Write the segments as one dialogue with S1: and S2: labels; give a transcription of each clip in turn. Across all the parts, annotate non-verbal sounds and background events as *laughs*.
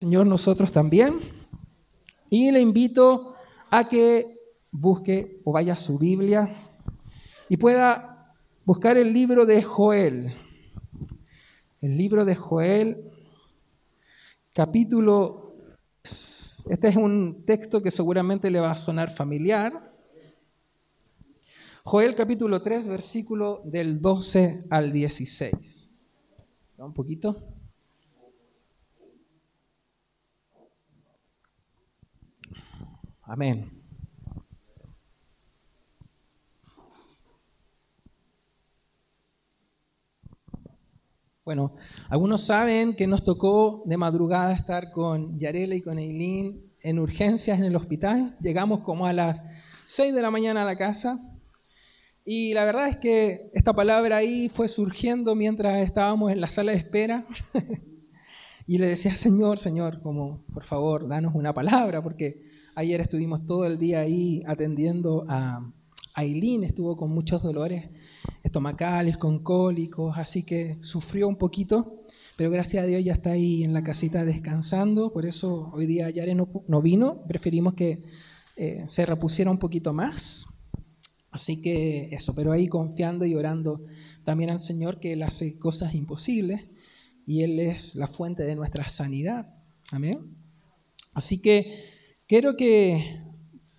S1: Señor, nosotros también. Y le invito a que busque o vaya a su Biblia y pueda buscar el libro de Joel. El libro de Joel, capítulo... Este es un texto que seguramente le va a sonar familiar. Joel capítulo 3, versículo del 12 al 16. Un poquito. Amén. Bueno, algunos saben que nos tocó de madrugada estar con Yarela y con Eileen en urgencias en el hospital. Llegamos como a las 6 de la mañana a la casa. Y la verdad es que esta palabra ahí fue surgiendo mientras estábamos en la sala de espera. *laughs* y le decía, Señor, Señor, como por favor, danos una palabra, porque Ayer estuvimos todo el día ahí atendiendo a Aileen, estuvo con muchos dolores estomacales, con cólicos, así que sufrió un poquito, pero gracias a Dios ya está ahí en la casita descansando, por eso hoy día Yare no, no vino, preferimos que eh, se repusiera un poquito más. Así que eso, pero ahí confiando y orando también al Señor que Él hace cosas imposibles y Él es la fuente de nuestra sanidad. Amén. Así que Quiero que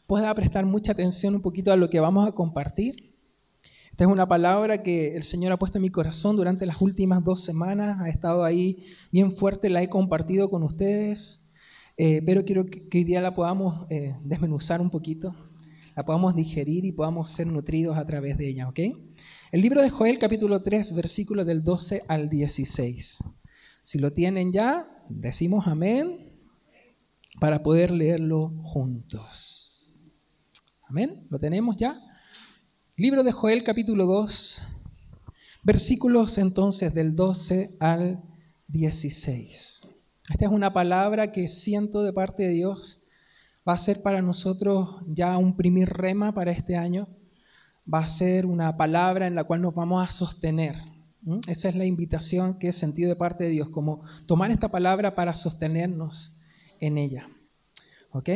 S1: pueda prestar mucha atención un poquito a lo que vamos a compartir. Esta es una palabra que el Señor ha puesto en mi corazón durante las últimas dos semanas. Ha estado ahí bien fuerte, la he compartido con ustedes. Eh, pero quiero que, hoy día la podamos eh, desmenuzar un poquito, la podamos digerir y podamos ser nutridos a través de ella. ¿ok? El libro de Joel, capítulo 3, versículos del 12 al 16. Si lo tienen ya, decimos amén para poder leerlo juntos. Amén. ¿Lo tenemos ya? Libro de Joel capítulo 2, versículos entonces del 12 al 16. Esta es una palabra que siento de parte de Dios va a ser para nosotros ya un primer rema para este año. Va a ser una palabra en la cual nos vamos a sostener. Esa es la invitación que he sentido de parte de Dios, como tomar esta palabra para sostenernos en ella. ¿Ok?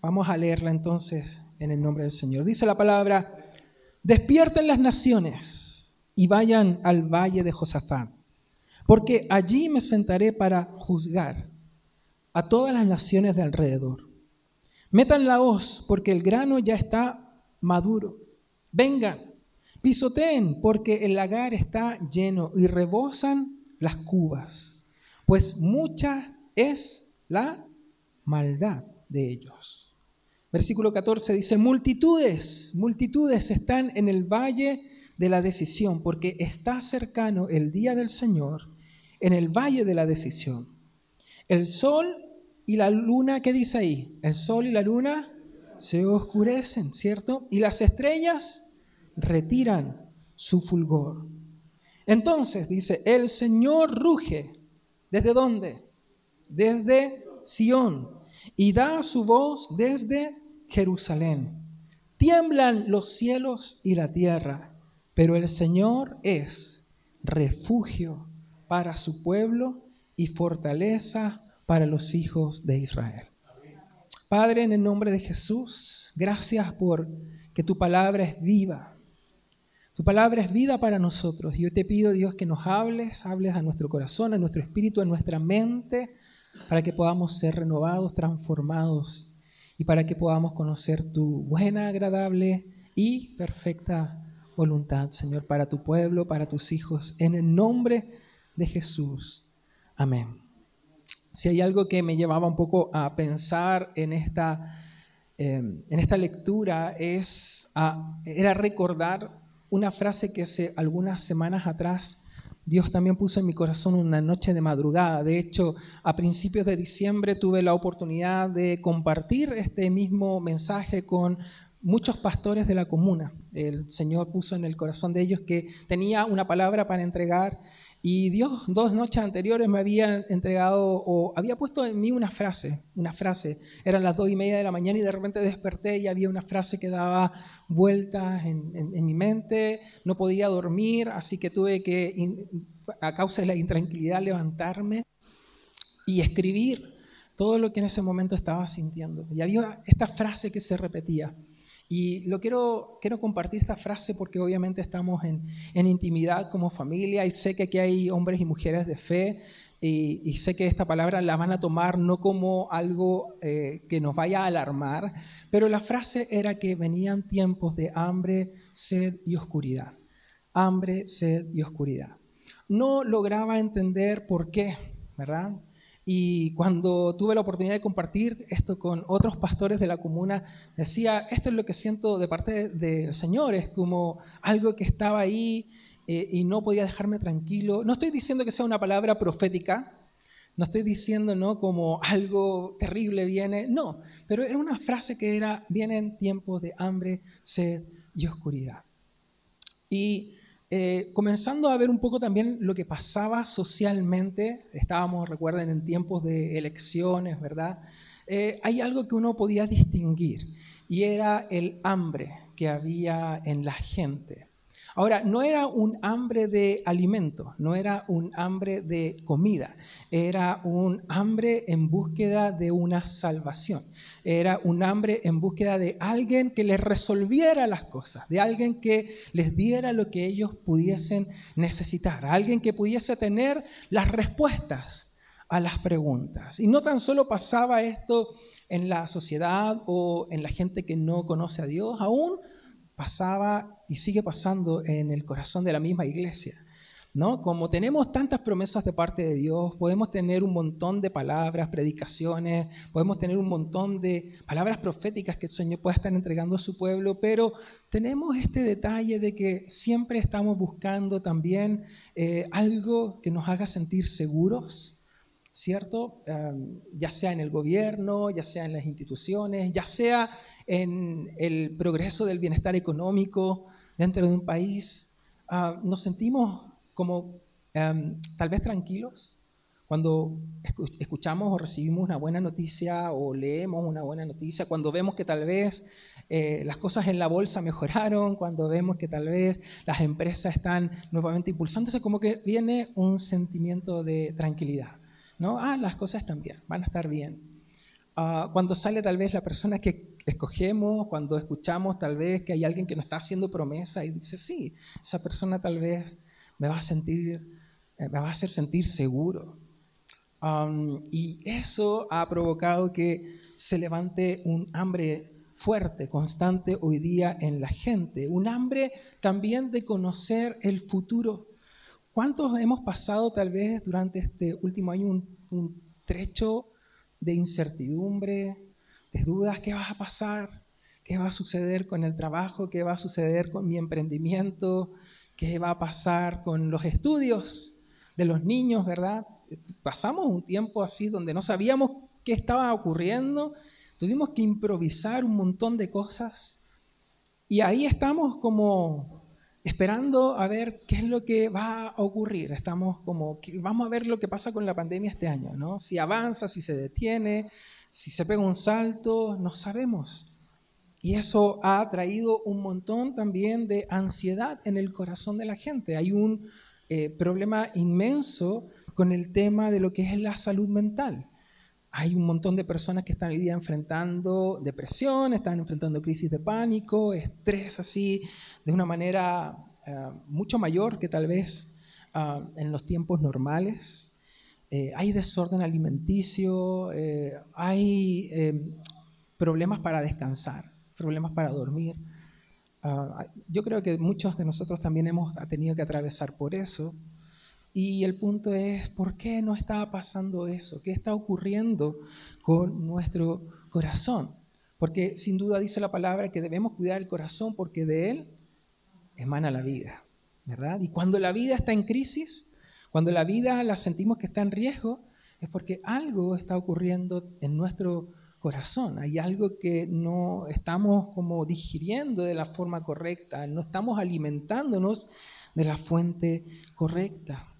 S1: Vamos a leerla entonces en el nombre del Señor. Dice la palabra, despierten las naciones y vayan al valle de Josafat, porque allí me sentaré para juzgar a todas las naciones de alrededor. Metan la hoz, porque el grano ya está maduro. Vengan, pisoteen, porque el lagar está lleno y rebosan las cubas, pues mucha es la maldad de ellos. Versículo 14 dice, multitudes, multitudes están en el valle de la decisión, porque está cercano el día del Señor en el valle de la decisión. El sol y la luna, ¿qué dice ahí? El sol y la luna se oscurecen, ¿cierto? Y las estrellas retiran su fulgor. Entonces dice, el Señor ruge. ¿Desde dónde? Desde Sión y da su voz desde Jerusalén. Tiemblan los cielos y la tierra, pero el Señor es refugio para su pueblo y fortaleza para los hijos de Israel. Padre, en el nombre de Jesús, gracias por que tu palabra es viva. Tu palabra es vida para nosotros. Yo te pido, Dios, que nos hables, hables a nuestro corazón, a nuestro espíritu, a nuestra mente para que podamos ser renovados, transformados y para que podamos conocer tu buena, agradable y perfecta voluntad, Señor, para tu pueblo, para tus hijos, en el nombre de Jesús. Amén. Si hay algo que me llevaba un poco a pensar en esta, eh, en esta lectura es era recordar una frase que hace algunas semanas atrás Dios también puso en mi corazón una noche de madrugada. De hecho, a principios de diciembre tuve la oportunidad de compartir este mismo mensaje con muchos pastores de la comuna. El Señor puso en el corazón de ellos que tenía una palabra para entregar y Dios dos noches anteriores me había entregado o había puesto en mí una frase, una frase. Eran las dos y media de la mañana y de repente desperté y había una frase que daba vueltas en, mi mente. No podía dormir, así que tuve que, a causa de la intranquilidad, levantarme y escribir todo lo que en ese momento estaba sintiendo. Y había esta frase que se repetía. Y lo quiero, quiero compartir esta frase porque obviamente estamos en, en intimidad como familia y sé que aquí hay hombres y mujeres de fe y, sé que esta palabra la van a tomar no como algo eh, que nos vaya a alarmar, pero la frase era que venían tiempos de hambre, sed y oscuridad. Hambre, sed y oscuridad. No lograba entender por qué, ¿verdad? Y cuando tuve la oportunidad de compartir esto con otros pastores de la comuna, decía, esto es lo que siento de parte del Señor, es como algo que estaba ahí eh, y no podía dejarme tranquilo. No estoy diciendo que sea una palabra profética, no estoy diciendo ¿no? como algo terrible viene, no, pero era una frase que era, vienen tiempos de hambre, sed y oscuridad. Y eh, comenzando a ver un poco también lo que pasaba socialmente, estábamos, recuerden, en tiempos de elecciones, ¿verdad? Eh, hay algo que uno podía distinguir y era el hambre que había en la gente. Ahora, no era un hambre de alimento, no era un hambre de comida, era un hambre en búsqueda de una salvación, era un hambre en búsqueda de alguien que les resolviera las cosas, de alguien que les diera lo que ellos pudiesen necesitar, alguien que pudiese tener las respuestas a las preguntas. Y no tan solo pasaba esto en la sociedad o en la gente que no conoce a Dios, aún pasaba y sigue pasando en el corazón de la misma iglesia. ¿no? Como tenemos tantas promesas de parte de Dios, podemos tener un montón de palabras, predicaciones, podemos tener un montón de palabras proféticas que el Señor puede estar entregando a su pueblo, pero tenemos este detalle de que siempre estamos buscando también eh, algo que nos haga sentir seguros, ¿cierto? Ya sea en el gobierno, ya sea en las instituciones, ya sea en el progreso del bienestar económico dentro de un país, ah, nos sentimos como tal vez tranquilos cuando escuchamos o recibimos una buena noticia o leemos una buena noticia, cuando vemos que tal vez eh, las cosas en la bolsa *laughs* mejoraron, cuando vemos que tal vez las empresas están nuevamente impulsándose, como que viene un sentimiento de tranquilidad. ¿No? Ah, las cosas están bien, van a estar bien. Ah, cuando sale tal vez la persona que escogemos, cuando escuchamos tal vez que hay alguien que nos está haciendo promesa y dice, sí, esa persona tal vez me va a sentir, eh, me va a hacer sentir seguro. y eso ha provocado que se levante un hambre fuerte, constante hoy día en la gente, un hambre también de conocer el futuro. ¿Cuántos hemos pasado tal vez durante este último año un, trecho de incertidumbre, dudas, ¿qué va a pasar? ¿Qué va a suceder con el trabajo? ¿Qué va a suceder con mi emprendimiento? ¿Qué va a pasar con los estudios de los niños, verdad? Pasamos un tiempo así donde no sabíamos qué estaba ocurriendo, tuvimos que improvisar un montón de cosas y ahí estamos como esperando a ver qué es lo que va a ocurrir. Estamos como, vamos a ver lo que pasa con la pandemia este año, ¿no? Si avanza, si se detiene, si se pega un salto, no sabemos. Y eso ha traído un montón también de ansiedad en el corazón de la gente. Hay un eh, problema inmenso con el tema de lo que es la salud mental. Hay un montón de personas que están hoy día enfrentando depresión, están enfrentando crisis de pánico, estrés así, de una manera eh, mucho mayor que tal vez ah, en los tiempos normales. Eh, hay desorden alimenticio, eh, hay eh, problemas para descansar, problemas para dormir. Ah, yo creo que muchos de nosotros también hemos tenido que atravesar por eso. Y el punto es, ¿por qué no está pasando eso? ¿Qué está ocurriendo con nuestro corazón? Porque sin duda dice la palabra que debemos cuidar el corazón porque de él emana la vida, ¿verdad? Y cuando la vida está en crisis, cuando la vida la sentimos que está en riesgo, es porque algo está ocurriendo en nuestro corazón. Hay algo que no estamos como digiriendo de la forma correcta, no estamos alimentándonos de la fuente correcta.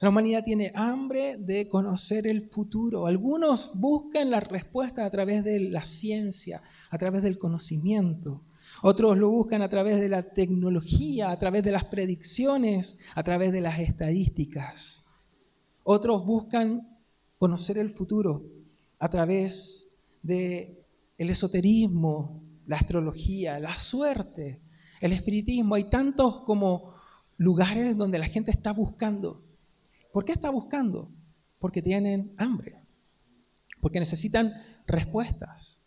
S1: La humanidad tiene hambre de conocer el futuro. Algunos buscan la respuesta a través de la ciencia, a través del conocimiento. Otros lo buscan a través de la tecnología, a través de las predicciones, a través de las estadísticas. Otros buscan conocer el futuro a través de el esoterismo, la astrología, la suerte, el espiritismo. Hay tantos como lugares donde la gente está buscando. ¿Por qué está buscando? Porque tienen hambre, porque necesitan respuestas,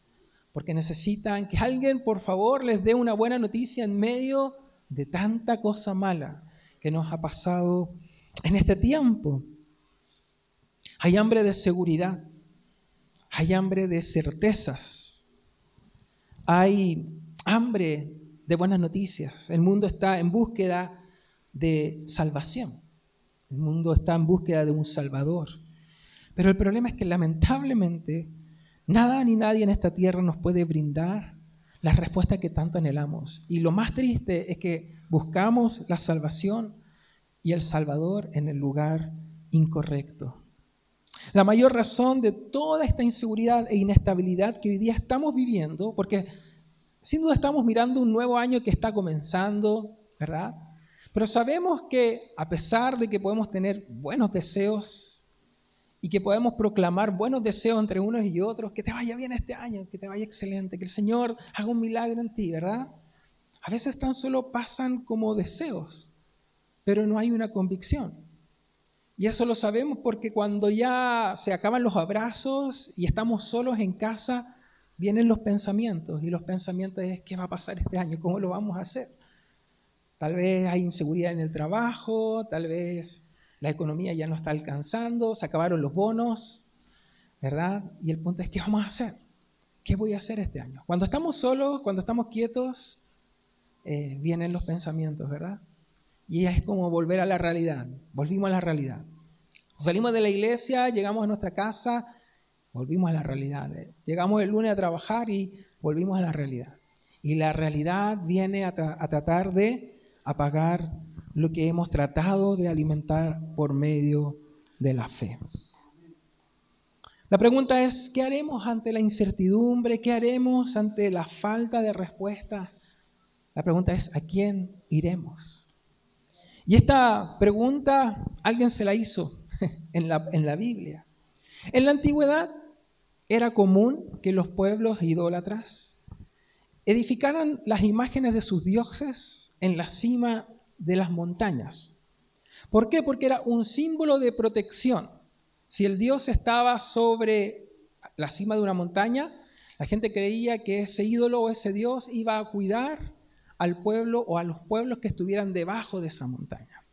S1: porque necesitan que alguien por favor les dé una buena noticia en medio de tanta cosa mala que nos ha pasado en este tiempo. Hay hambre de seguridad, hay hambre de certezas, hay hambre de buenas noticias. El mundo está en búsqueda de salvación. El mundo está en búsqueda de un Salvador. Pero el problema es que lamentablemente nada ni nadie en esta tierra nos puede brindar la respuesta que tanto anhelamos. Y lo más triste es que buscamos la salvación y el Salvador en el lugar incorrecto. La mayor razón de toda esta inseguridad e inestabilidad que hoy día estamos viviendo, porque sin duda estamos mirando un nuevo año que está comenzando, ¿verdad? Pero sabemos que a pesar de que podemos tener buenos deseos y que podemos proclamar buenos deseos entre unos y otros, que te vaya bien este año, que te vaya excelente, que el Señor haga un milagro en ti, ¿verdad? A veces tan solo pasan como deseos, pero no hay una convicción. Y eso lo sabemos porque cuando ya se acaban los abrazos y estamos solos en casa, vienen los pensamientos. Y los pensamientos es, ¿qué va a pasar este año? ¿Cómo lo vamos a hacer? Tal vez hay inseguridad en el trabajo, tal vez la economía ya no está alcanzando, se acabaron los bonos, ¿verdad? Y el punto es, ¿qué vamos a hacer? ¿Qué voy a hacer este año? Cuando estamos solos, cuando estamos quietos, eh, vienen los pensamientos, ¿verdad? Y es como volver a la realidad. Volvimos a la realidad. Salimos de la iglesia, llegamos a nuestra casa, volvimos a la realidad. Llegamos el lunes a trabajar y volvimos a la realidad. Y la realidad viene a tratar de apagar lo que hemos tratado de alimentar por medio de la fe. La pregunta es, ¿qué haremos ante la incertidumbre? ¿Qué haremos ante la falta de respuesta? La pregunta es, ¿a quién iremos? Y esta pregunta alguien se la hizo *laughs* en la, en la Biblia. En la antigüedad era común que los pueblos idólatras edificaran las imágenes de sus dioses en la cima de las montañas. ¿Por qué? Porque era un símbolo de protección. Si el Dios estaba sobre la cima de una montaña, la gente creía que ese ídolo o ese Dios iba a cuidar al pueblo o a los pueblos que estuvieran debajo de esa montaña.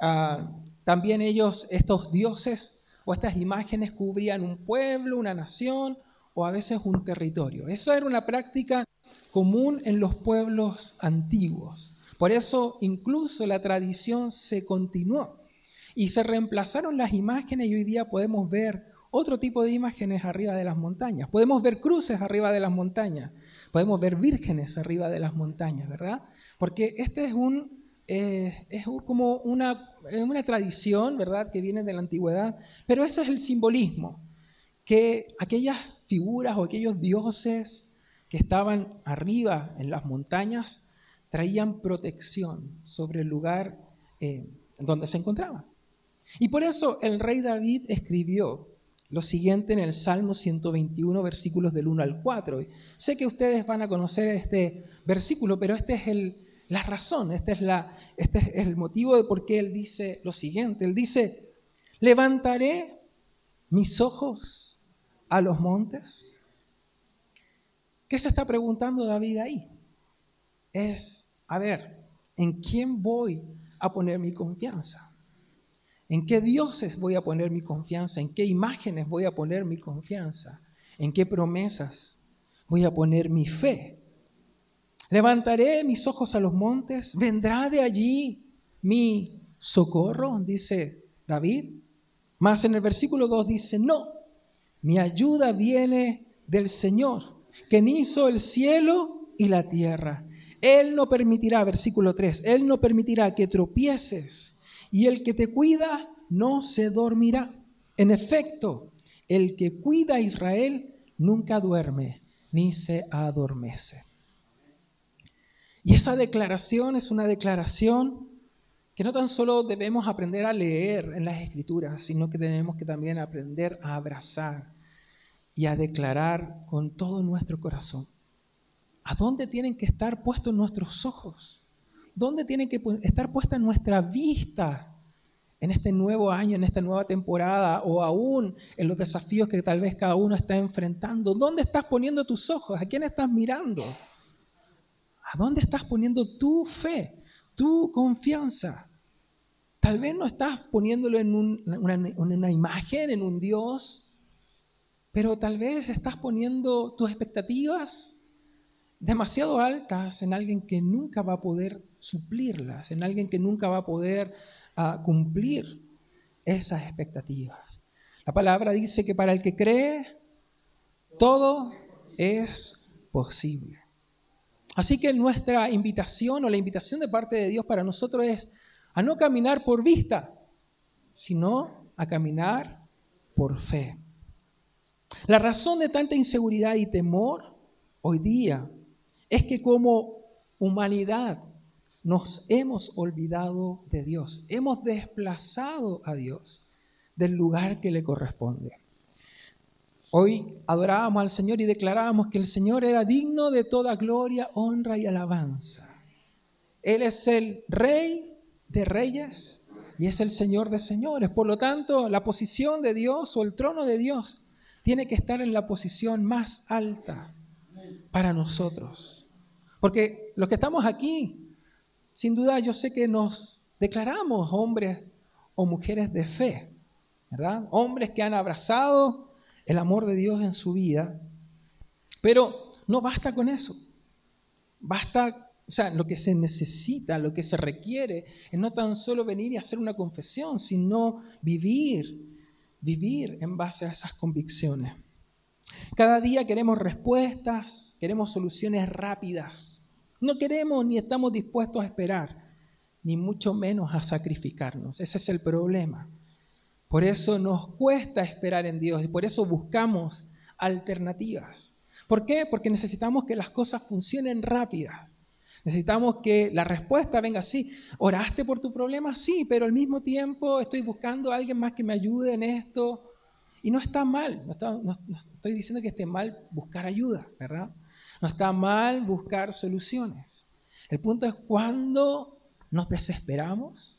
S1: Ah, también ellos, estos dioses o estas imágenes cubrían un pueblo, una nación o a veces un territorio. Eso era una práctica común en los pueblos antiguos. Por eso incluso la tradición se continuó y se reemplazaron las imágenes y hoy día podemos ver otro tipo de imágenes arriba de las montañas. Podemos ver cruces arriba de las montañas, podemos ver vírgenes arriba de las montañas, ¿verdad? Porque este es un eh, es como una, una tradición, ¿verdad?, que viene de la antigüedad, pero eso es el simbolismo, que aquellas figuras o aquellos dioses que estaban arriba en las montañas traían protección sobre el lugar eh, donde se encontraban. Y por eso el rey David escribió lo siguiente en el Salmo 121, versículos del 1 al 4. Sé que ustedes van a conocer este versículo, pero este es el, la razón, este es, la, este es el motivo de por qué él dice lo siguiente. Él dice, levantaré mis ojos a los montes. ¿Qué se está preguntando David ahí? Es, a ver, ¿en quién voy a poner mi confianza? ¿En qué dioses voy a poner mi confianza? ¿En qué imágenes voy a poner mi confianza? ¿En qué promesas voy a poner mi fe? Levantaré mis ojos a los montes, vendrá de allí mi socorro, dice David. Más en el versículo 2 dice, no, mi ayuda viene del Señor quien hizo el cielo y la tierra. Él no permitirá, versículo 3, Él no permitirá que tropieces y el que te cuida no se dormirá. En efecto, el que cuida a Israel nunca duerme ni se adormece. Y esa declaración es una declaración que no tan solo debemos aprender a leer en las escrituras, sino que tenemos que también aprender a abrazar y a declarar con todo nuestro corazón. ¿A dónde tienen que estar puestos nuestros ojos? ¿Dónde tienen que estar puesta nuestra vista en este nuevo año, en esta nueva temporada o aún en los desafíos que tal vez cada uno está enfrentando? ¿Dónde estás poniendo tus ojos? ¿A quién estás mirando? ¿A dónde estás poniendo tu fe, tu confianza? Tal vez no estás poniéndolo en una, imagen, en un Dios, pero tal vez estás poniendo tus expectativas demasiado altas en alguien que nunca va a poder suplirlas, en alguien que nunca va a poder ah, cumplir esas expectativas. La palabra dice que para el que cree, todo es posible. Así que nuestra invitación o la invitación de parte de Dios para nosotros es a no caminar por vista, sino a caminar por fe. La razón de tanta inseguridad y temor hoy día es que como humanidad nos hemos olvidado de Dios, hemos desplazado a Dios del lugar que le corresponde. Hoy adorábamos al Señor y declarábamos que el Señor era digno de toda gloria, honra y alabanza. Él es el Rey de reyes y es el Señor de señores. Por lo tanto, la posición de Dios o el trono de Dios tiene que estar en la posición más alta para nosotros. Porque los que estamos aquí, sin duda yo sé que nos declaramos hombres o mujeres de fe, ¿verdad? Hombres que han abrazado el amor de Dios en su vida, pero no basta con eso. Basta o sea, lo que se necesita, lo que se requiere, es no tan solo venir y hacer una confesión, sino vivir, vivir en base a esas convicciones. Cada día queremos respuestas, queremos soluciones rápidas. No queremos ni estamos dispuestos a esperar, ni mucho menos a sacrificarnos. Ese es el problema. Por eso nos cuesta esperar en Dios y por eso buscamos alternativas. ¿Por qué? Porque necesitamos que las cosas funcionen rápidas. Necesitamos que la respuesta venga así. ¿Oraste por tu problema? Sí, pero al mismo tiempo estoy buscando a alguien más que me ayude en esto. Y no está mal, no, estoy diciendo que esté mal buscar ayuda, ¿verdad? No está mal buscar soluciones. El punto es cuando nos desesperamos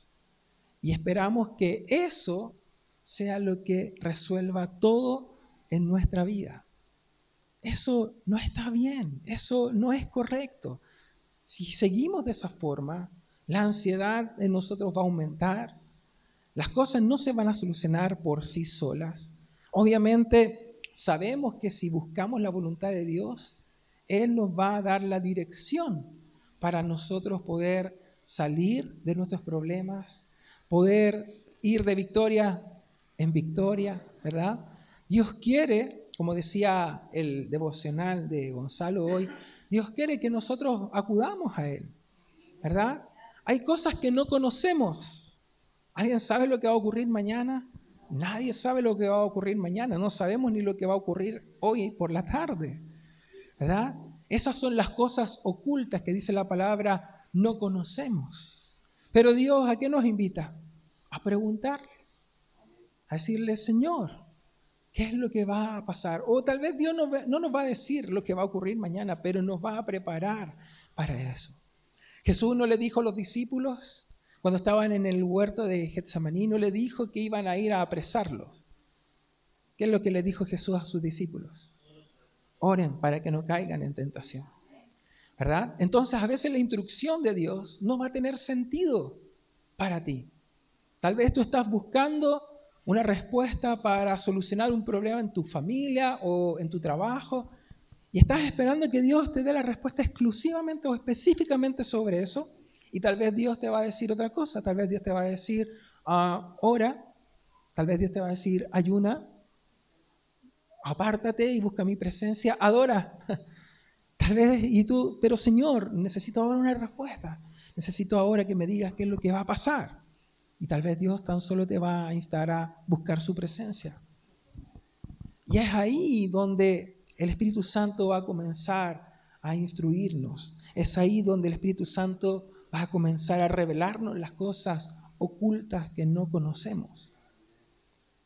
S1: y esperamos que eso sea lo que resuelva todo en nuestra vida. Eso no está bien, eso no es correcto. Si seguimos de esa forma, la ansiedad en nosotros va a aumentar. Las cosas no se van a solucionar por sí solas. Obviamente, sabemos que si buscamos la voluntad de Dios, Él nos va a dar la dirección para nosotros poder salir de nuestros problemas, poder ir de victoria en victoria, ¿verdad? Dios quiere, como decía el devocional de Gonzalo hoy, Dios quiere que nosotros acudamos a Él, ¿verdad? Hay cosas que no conocemos. ¿Alguien sabe lo que va a ocurrir mañana? Nadie sabe lo que va a ocurrir mañana. No sabemos ni lo que va a ocurrir hoy por la tarde, ¿verdad? Esas son las cosas ocultas que dice la palabra no conocemos. Pero Dios, ¿a qué nos invita? A preguntar, a decirle, Señor, qué es lo que va a pasar. O tal vez Dios no, no nos va a decir lo que va a ocurrir mañana, pero nos va a preparar para eso. Jesús no le dijo a los discípulos, cuando estaban en el huerto de Getsemaní, no le dijo que iban a ir a apresarlos. ¿Qué es lo que le dijo Jesús a sus discípulos? Oren para que no caigan en tentación. ¿Verdad? Entonces a veces la instrucción de Dios no va a tener sentido para ti. Tal vez tú estás buscando una respuesta para solucionar un problema en tu familia o en tu trabajo, y estás esperando que Dios te dé la respuesta exclusivamente o específicamente sobre eso, y tal vez Dios te va a decir otra cosa, tal vez Dios te va a decir, uh, ora, tal vez Dios te va a decir, ayuna, apártate y busca mi presencia, adora. *laughs* Tal vez, y tú, pero Señor, necesito ahora una respuesta. Necesito ahora que me digas qué es lo que va a pasar. Y tal vez Dios tan solo te va a instar a buscar su presencia. Y es ahí donde el Espíritu Santo va a comenzar a instruirnos. Es ahí donde el Espíritu Santo va a comenzar a revelarnos las cosas ocultas que no conocemos.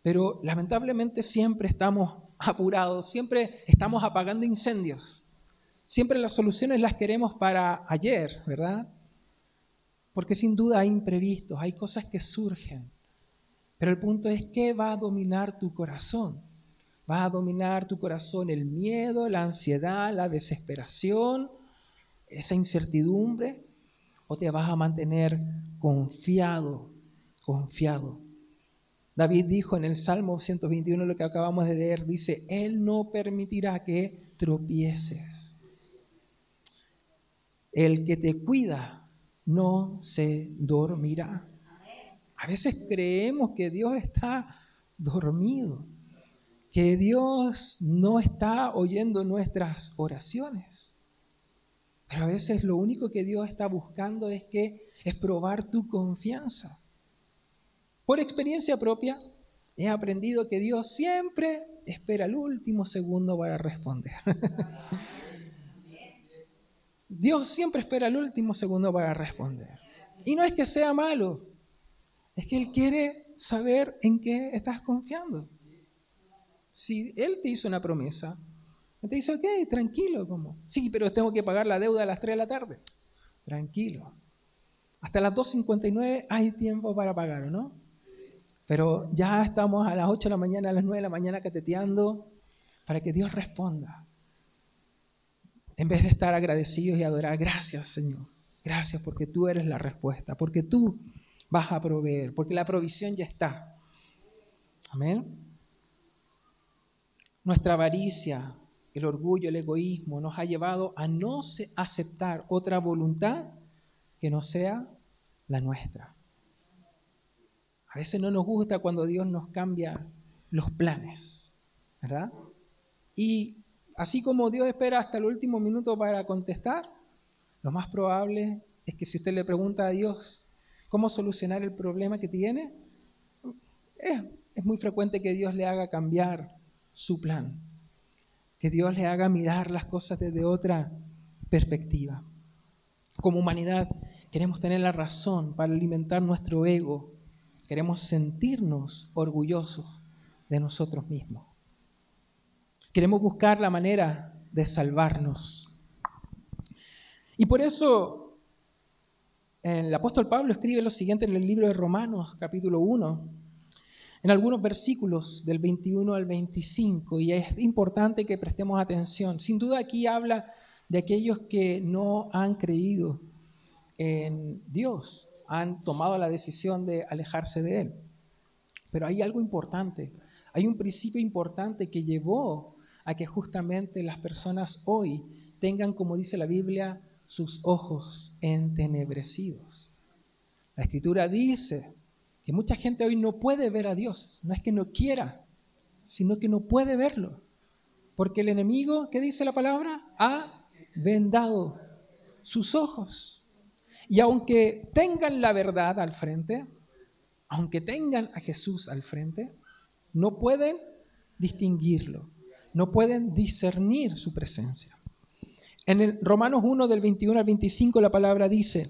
S1: Pero lamentablemente siempre estamos apurados, siempre estamos apagando incendios. Siempre las soluciones las queremos para ayer, ¿verdad? Porque sin duda hay imprevistos, hay cosas que surgen. Pero el punto es, ¿qué va a dominar tu corazón? ¿Va a dominar tu corazón el miedo, la ansiedad, la desesperación, esa incertidumbre? ¿O te vas a mantener confiado, confiado? David dijo en el Salmo 121, lo que acabamos de leer, dice, Él no permitirá que tropieces. El que te cuida no se dormirá. A veces creemos que Dios está dormido, que Dios no está oyendo nuestras oraciones. Pero a veces lo único que Dios está buscando es que es probar tu confianza. Por experiencia propia, he aprendido que Dios siempre espera el último segundo para responder. *laughs* Dios siempre espera el último segundo para responder. Y no es que sea malo, es que Él quiere saber en qué estás confiando. Si Él te hizo una promesa, te dice, ok, tranquilo, ¿cómo? Sí, pero tengo que pagar la deuda a las 3 de la tarde. Tranquilo. Hasta las 2.59 hay tiempo para pagar, ¿no? Pero ya estamos a las 8 de la mañana, a las 9 de la mañana cateteando para que Dios responda. En vez de estar agradecidos y adorar, gracias Señor, gracias porque tú eres la respuesta, porque tú vas a proveer, porque la provisión ya está. Amén. Nuestra avaricia, el orgullo, el egoísmo nos ha llevado a no aceptar otra voluntad que no sea la nuestra. A veces no nos gusta cuando Dios nos cambia los planes, ¿verdad? Y así como Dios espera hasta el último minuto para contestar, lo más probable es que si usted le pregunta a Dios cómo solucionar el problema que tiene, es, es muy frecuente que Dios le haga cambiar su plan, que Dios le haga mirar las cosas desde otra perspectiva. Como humanidad queremos tener la razón para alimentar nuestro ego Queremos sentirnos orgullosos de nosotros mismos. Queremos buscar la manera de salvarnos. Y por eso el apóstol Pablo escribe lo siguiente en el libro de Romanos, capítulo 1, en algunos versículos del 21 al 25, y es importante que prestemos atención. Sin duda aquí habla de aquellos que no han creído en Dios, han tomado la decisión de alejarse de Él. Pero hay algo importante, hay un principio importante que llevó a que justamente las personas hoy tengan, como dice la Biblia, sus ojos entenebrecidos. La escritura dice que mucha gente hoy no puede ver a Dios, no es que no quiera, sino que no puede verlo. Porque el enemigo, ¿qué dice la palabra? Ha vendado sus ojos. Y aunque tengan la verdad al frente, aunque tengan a Jesús al frente, no pueden distinguirlo, no pueden discernir su presencia. En el Romanos 1 del 21 al 25 la palabra dice,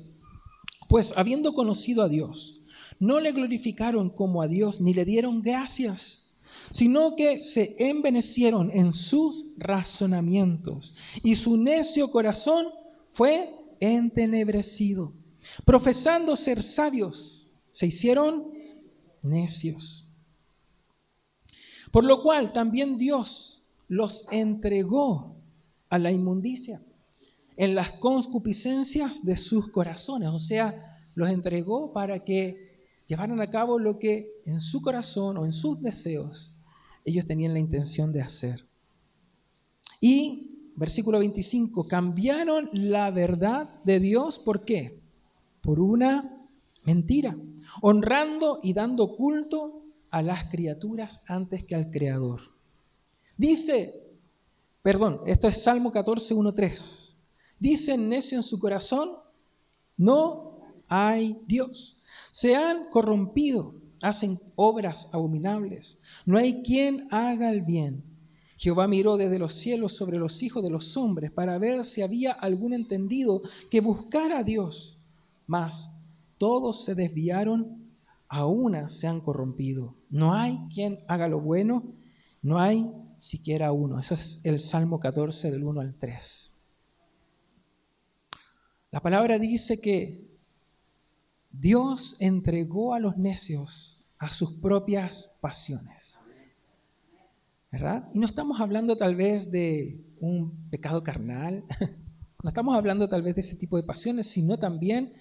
S1: pues habiendo conocido a Dios, no le glorificaron como a Dios ni le dieron gracias, sino que se envenecieron en sus razonamientos y su necio corazón fue entenebrecido. Profesando ser sabios, se hicieron necios. Por lo cual también Dios los entregó a la inmundicia en las concupiscencias de sus corazones. O sea, los entregó para que llevaran a cabo lo que en su corazón o en sus deseos ellos tenían la intención de hacer. Y versículo 25, cambiaron la verdad de Dios, ¿por qué? Por una mentira, honrando y dando culto a las criaturas antes que al Creador. Dice, perdón, esto es Salmo 14, 1, 3. Dice necio en su corazón, no hay Dios. Se han corrompido, hacen obras abominables. No hay quien haga el bien. Jehová miró desde los cielos sobre los hijos de los hombres para ver si había algún entendido que buscara a Dios. Mas todos se desviaron, a una se han corrompido. No hay quien haga lo bueno, no hay siquiera uno. Eso es el Salmo 14 del 1 al 3. La palabra dice que Dios entregó a los necios a sus propias pasiones. ¿Verdad? Y no estamos hablando tal vez de un pecado carnal, *laughs* no estamos hablando tal vez de ese tipo de pasiones, sino también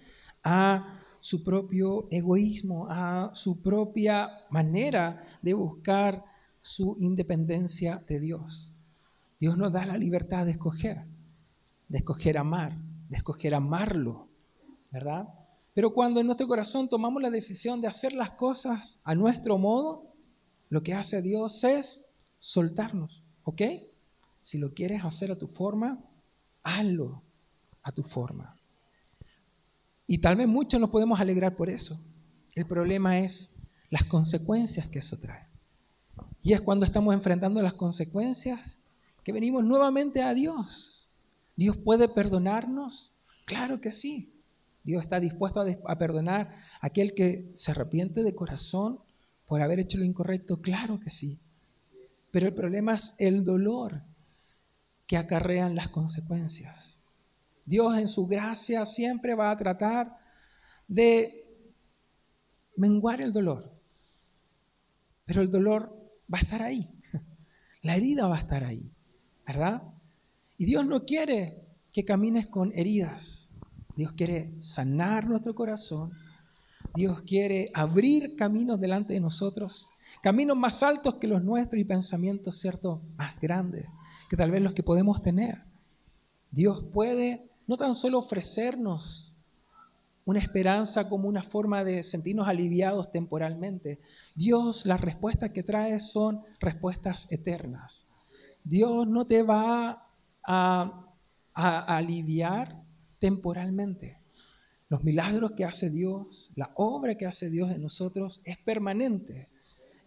S1: a su propio egoísmo, a su propia manera de buscar su independencia de Dios. Dios nos da la libertad de escoger, de escoger amar, de escoger amarlo, ¿verdad? Pero cuando en nuestro corazón tomamos la decisión de hacer las cosas a nuestro modo, lo que hace Dios es soltarnos, ¿ok? Si lo quieres hacer a tu forma, hazlo a tu forma. Y tal vez muchos nos podemos alegrar por eso. El problema es las consecuencias que eso trae. Y es cuando estamos enfrentando las consecuencias que venimos nuevamente a Dios. ¿Dios puede perdonarnos? Claro que sí. Dios está dispuesto a, perdonar a aquel que se arrepiente de corazón por haber hecho lo incorrecto. Claro que sí. Pero el problema es el dolor que acarrean las consecuencias. Dios en su gracia siempre va a tratar de menguar el dolor. Pero el dolor va a estar ahí. La herida va a estar ahí, ¿verdad? Y Dios no quiere que camines con heridas. Dios quiere sanar nuestro corazón. Dios quiere abrir caminos delante de nosotros, caminos más altos que los nuestros y pensamientos, ¿cierto?, más grandes que tal vez los que podemos tener. Dios puede no tan solo ofrecernos una esperanza como una forma de sentirnos aliviados temporalmente. Dios, las respuestas que trae son respuestas eternas. Dios no te va a, aliviar temporalmente. Los milagros que hace Dios, la obra que hace Dios en nosotros es permanente,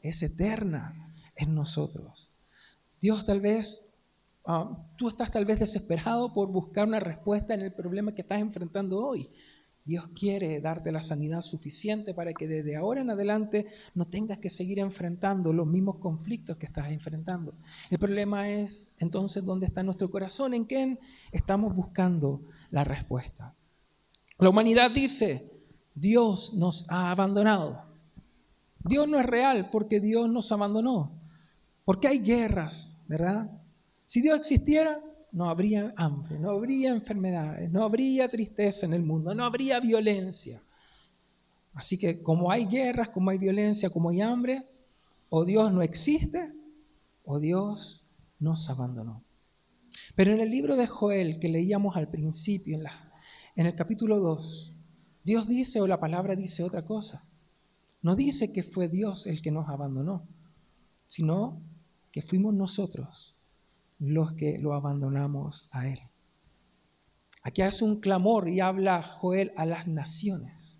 S1: es eterna en nosotros. Dios tal vez Ah, tú estás tal vez desesperado por buscar una respuesta en el problema que estás enfrentando hoy. Dios quiere darte la sanidad suficiente para que desde ahora en adelante no tengas que seguir enfrentando los mismos conflictos que estás enfrentando. El problema es entonces dónde está nuestro corazón, en quién estamos buscando la respuesta. La humanidad dice, Dios nos ha abandonado. Dios no es real porque Dios nos abandonó. Porque hay guerras, ¿verdad? Si Dios existiera, no habría hambre, no habría enfermedades, no habría tristeza en el mundo, no habría violencia. Así que como hay guerras, como hay violencia, como hay hambre, o Dios no existe o Dios nos abandonó. Pero en el libro de Joel que leíamos al principio, en, el capítulo 2, Dios dice o la palabra dice otra cosa. No dice que fue Dios el que nos abandonó, sino que fuimos nosotros los que lo abandonamos a Él. Aquí hace un clamor y habla Joel a las naciones.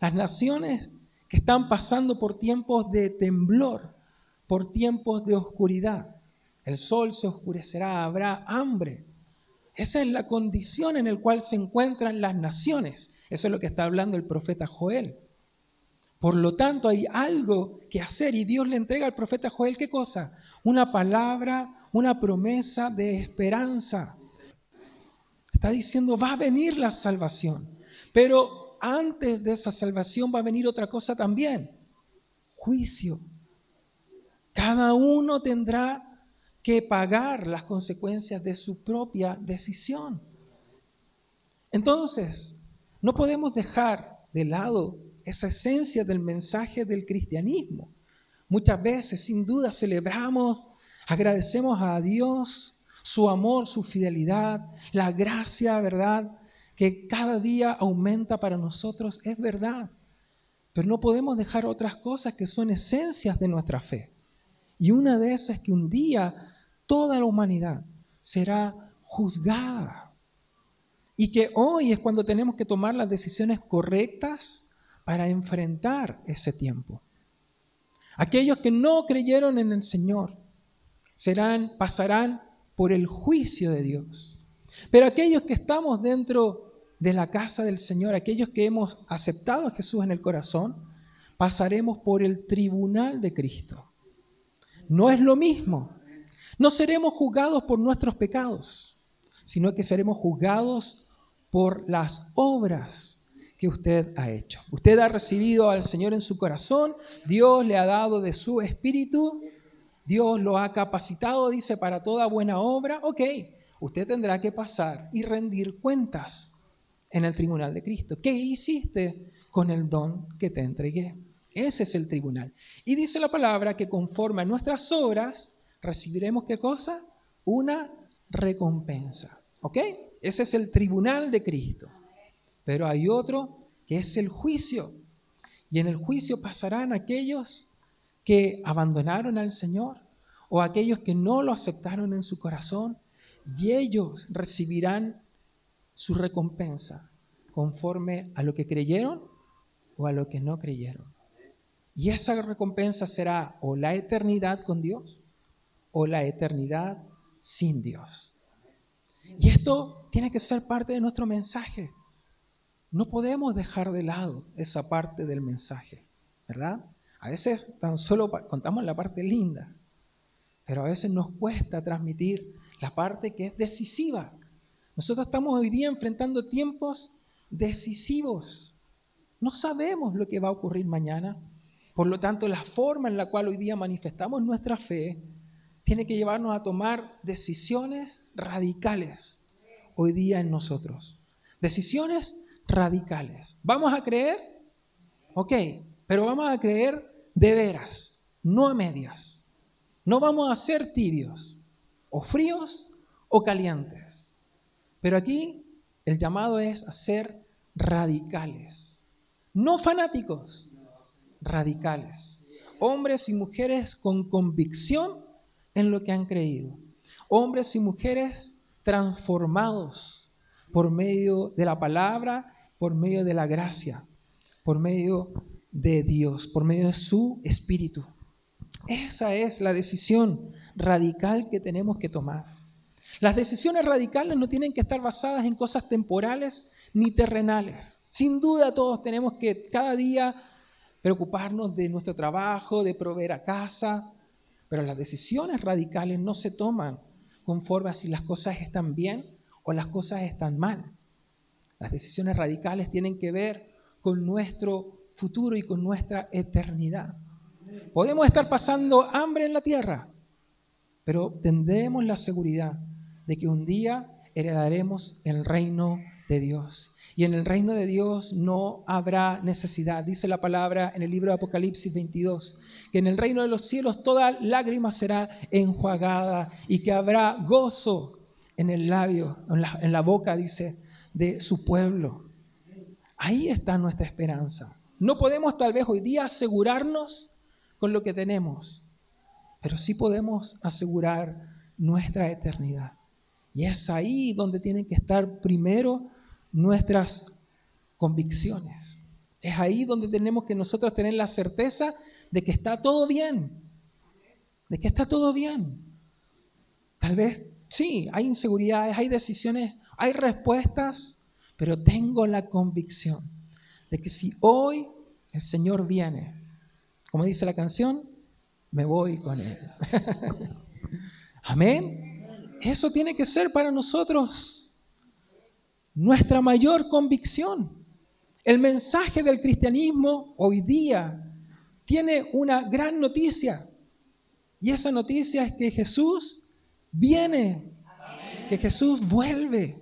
S1: Las naciones que están pasando por tiempos de temblor, por tiempos de oscuridad. El sol se oscurecerá, habrá hambre. Esa es la condición en la cual se encuentran las naciones. Eso es lo que está hablando el profeta Joel. Por lo tanto, hay algo que hacer y Dios le entrega al profeta Joel, ¿qué cosa? Una palabra una promesa de esperanza. Está diciendo, va a venir la salvación. Pero antes de esa salvación va a venir otra cosa también, juicio. Cada uno tendrá que pagar las consecuencias de su propia decisión. Entonces, no podemos dejar de lado esa esencia del mensaje del cristianismo. Muchas veces, sin duda, celebramos Agradecemos a Dios su amor, su fidelidad, la gracia, ¿verdad? Que cada día aumenta para nosotros, es verdad. Pero no podemos dejar otras cosas que son esencias de nuestra fe. Y una de esas es que un día toda la humanidad será juzgada. Y que hoy es cuando tenemos que tomar las decisiones correctas para enfrentar ese tiempo. Aquellos que no creyeron en el Señor, serán, pasarán por el juicio de Dios. Pero aquellos que estamos dentro de la casa del Señor, aquellos que hemos aceptado a Jesús en el corazón, pasaremos por el tribunal de Cristo. No es lo mismo. No seremos juzgados por nuestros pecados, sino que seremos juzgados por las obras que usted ha hecho. Usted ha recibido al Señor en su corazón, Dios le ha dado de su espíritu, Dios lo ha capacitado, dice, para toda buena obra. Ok, usted tendrá que pasar y rendir cuentas en el tribunal de Cristo. ¿Qué hiciste con el don que te entregué? Ese es el tribunal. Y dice la palabra que conforme a nuestras obras recibiremos qué cosa? Una recompensa. ¿Ok? Ese es el tribunal de Cristo. Pero hay otro que es el juicio. Y en el juicio pasarán aquellos que abandonaron al Señor o aquellos que no lo aceptaron en su corazón y ellos recibirán su recompensa conforme a lo que creyeron o a lo que no creyeron. Y esa recompensa será o la eternidad con Dios o la eternidad sin Dios. Y esto tiene que ser parte de nuestro mensaje. No podemos dejar de lado esa parte del mensaje, ¿verdad? A veces tan solo contamos la parte linda, pero a veces nos cuesta transmitir la parte que es decisiva. Nosotros estamos hoy día enfrentando tiempos decisivos. No sabemos lo que va a ocurrir mañana. Por lo tanto, la forma en la cual hoy día manifestamos nuestra fe tiene que llevarnos a tomar decisiones radicales hoy día en nosotros. Decisiones radicales. ¿Vamos a creer? Ok, pero vamos a creer de veras, no a medias. No vamos a ser tibios, o fríos o calientes. Pero aquí el llamado es a ser radicales, no fanáticos, radicales. Hombres y mujeres con convicción en lo que han creído. Hombres y mujeres transformados por medio de la palabra, por medio de la gracia, por medio de Dios, por medio de su espíritu. Esa es la decisión radical que tenemos que tomar. Las decisiones radicales no tienen que estar basadas en cosas temporales ni terrenales. Sin duda todos tenemos que cada día preocuparnos de nuestro trabajo, de proveer a casa, pero las decisiones radicales no se toman conforme a si las cosas están bien o las cosas están mal. Las decisiones radicales tienen que ver con nuestro futuro y con nuestra eternidad. Podemos estar pasando hambre en la tierra, pero tendremos la seguridad de que un día heredaremos el reino de Dios. Y en el reino de Dios no habrá necesidad. Dice la palabra en el libro de Apocalipsis 22, que en el reino de los cielos toda lágrima será enjuagada y que habrá gozo en el labio, en la, en la boca, dice, de su pueblo. Ahí está nuestra esperanza. No podemos tal vez hoy día asegurarnos con lo que tenemos, pero sí podemos asegurar nuestra eternidad. Y es ahí donde tienen que estar primero nuestras convicciones. Es ahí donde tenemos que nosotros tener la certeza de que está todo bien, de que está todo bien. Tal vez sí, hay inseguridades, hay decisiones, hay respuestas, pero tengo la convicción de que si hoy el Señor viene como dice la canción, me voy con Él. *laughs* Amén. Eso tiene que ser para nosotros nuestra mayor convicción. El mensaje del cristianismo hoy día tiene una gran noticia. Y esa noticia es que Jesús viene, que Jesús vuelve.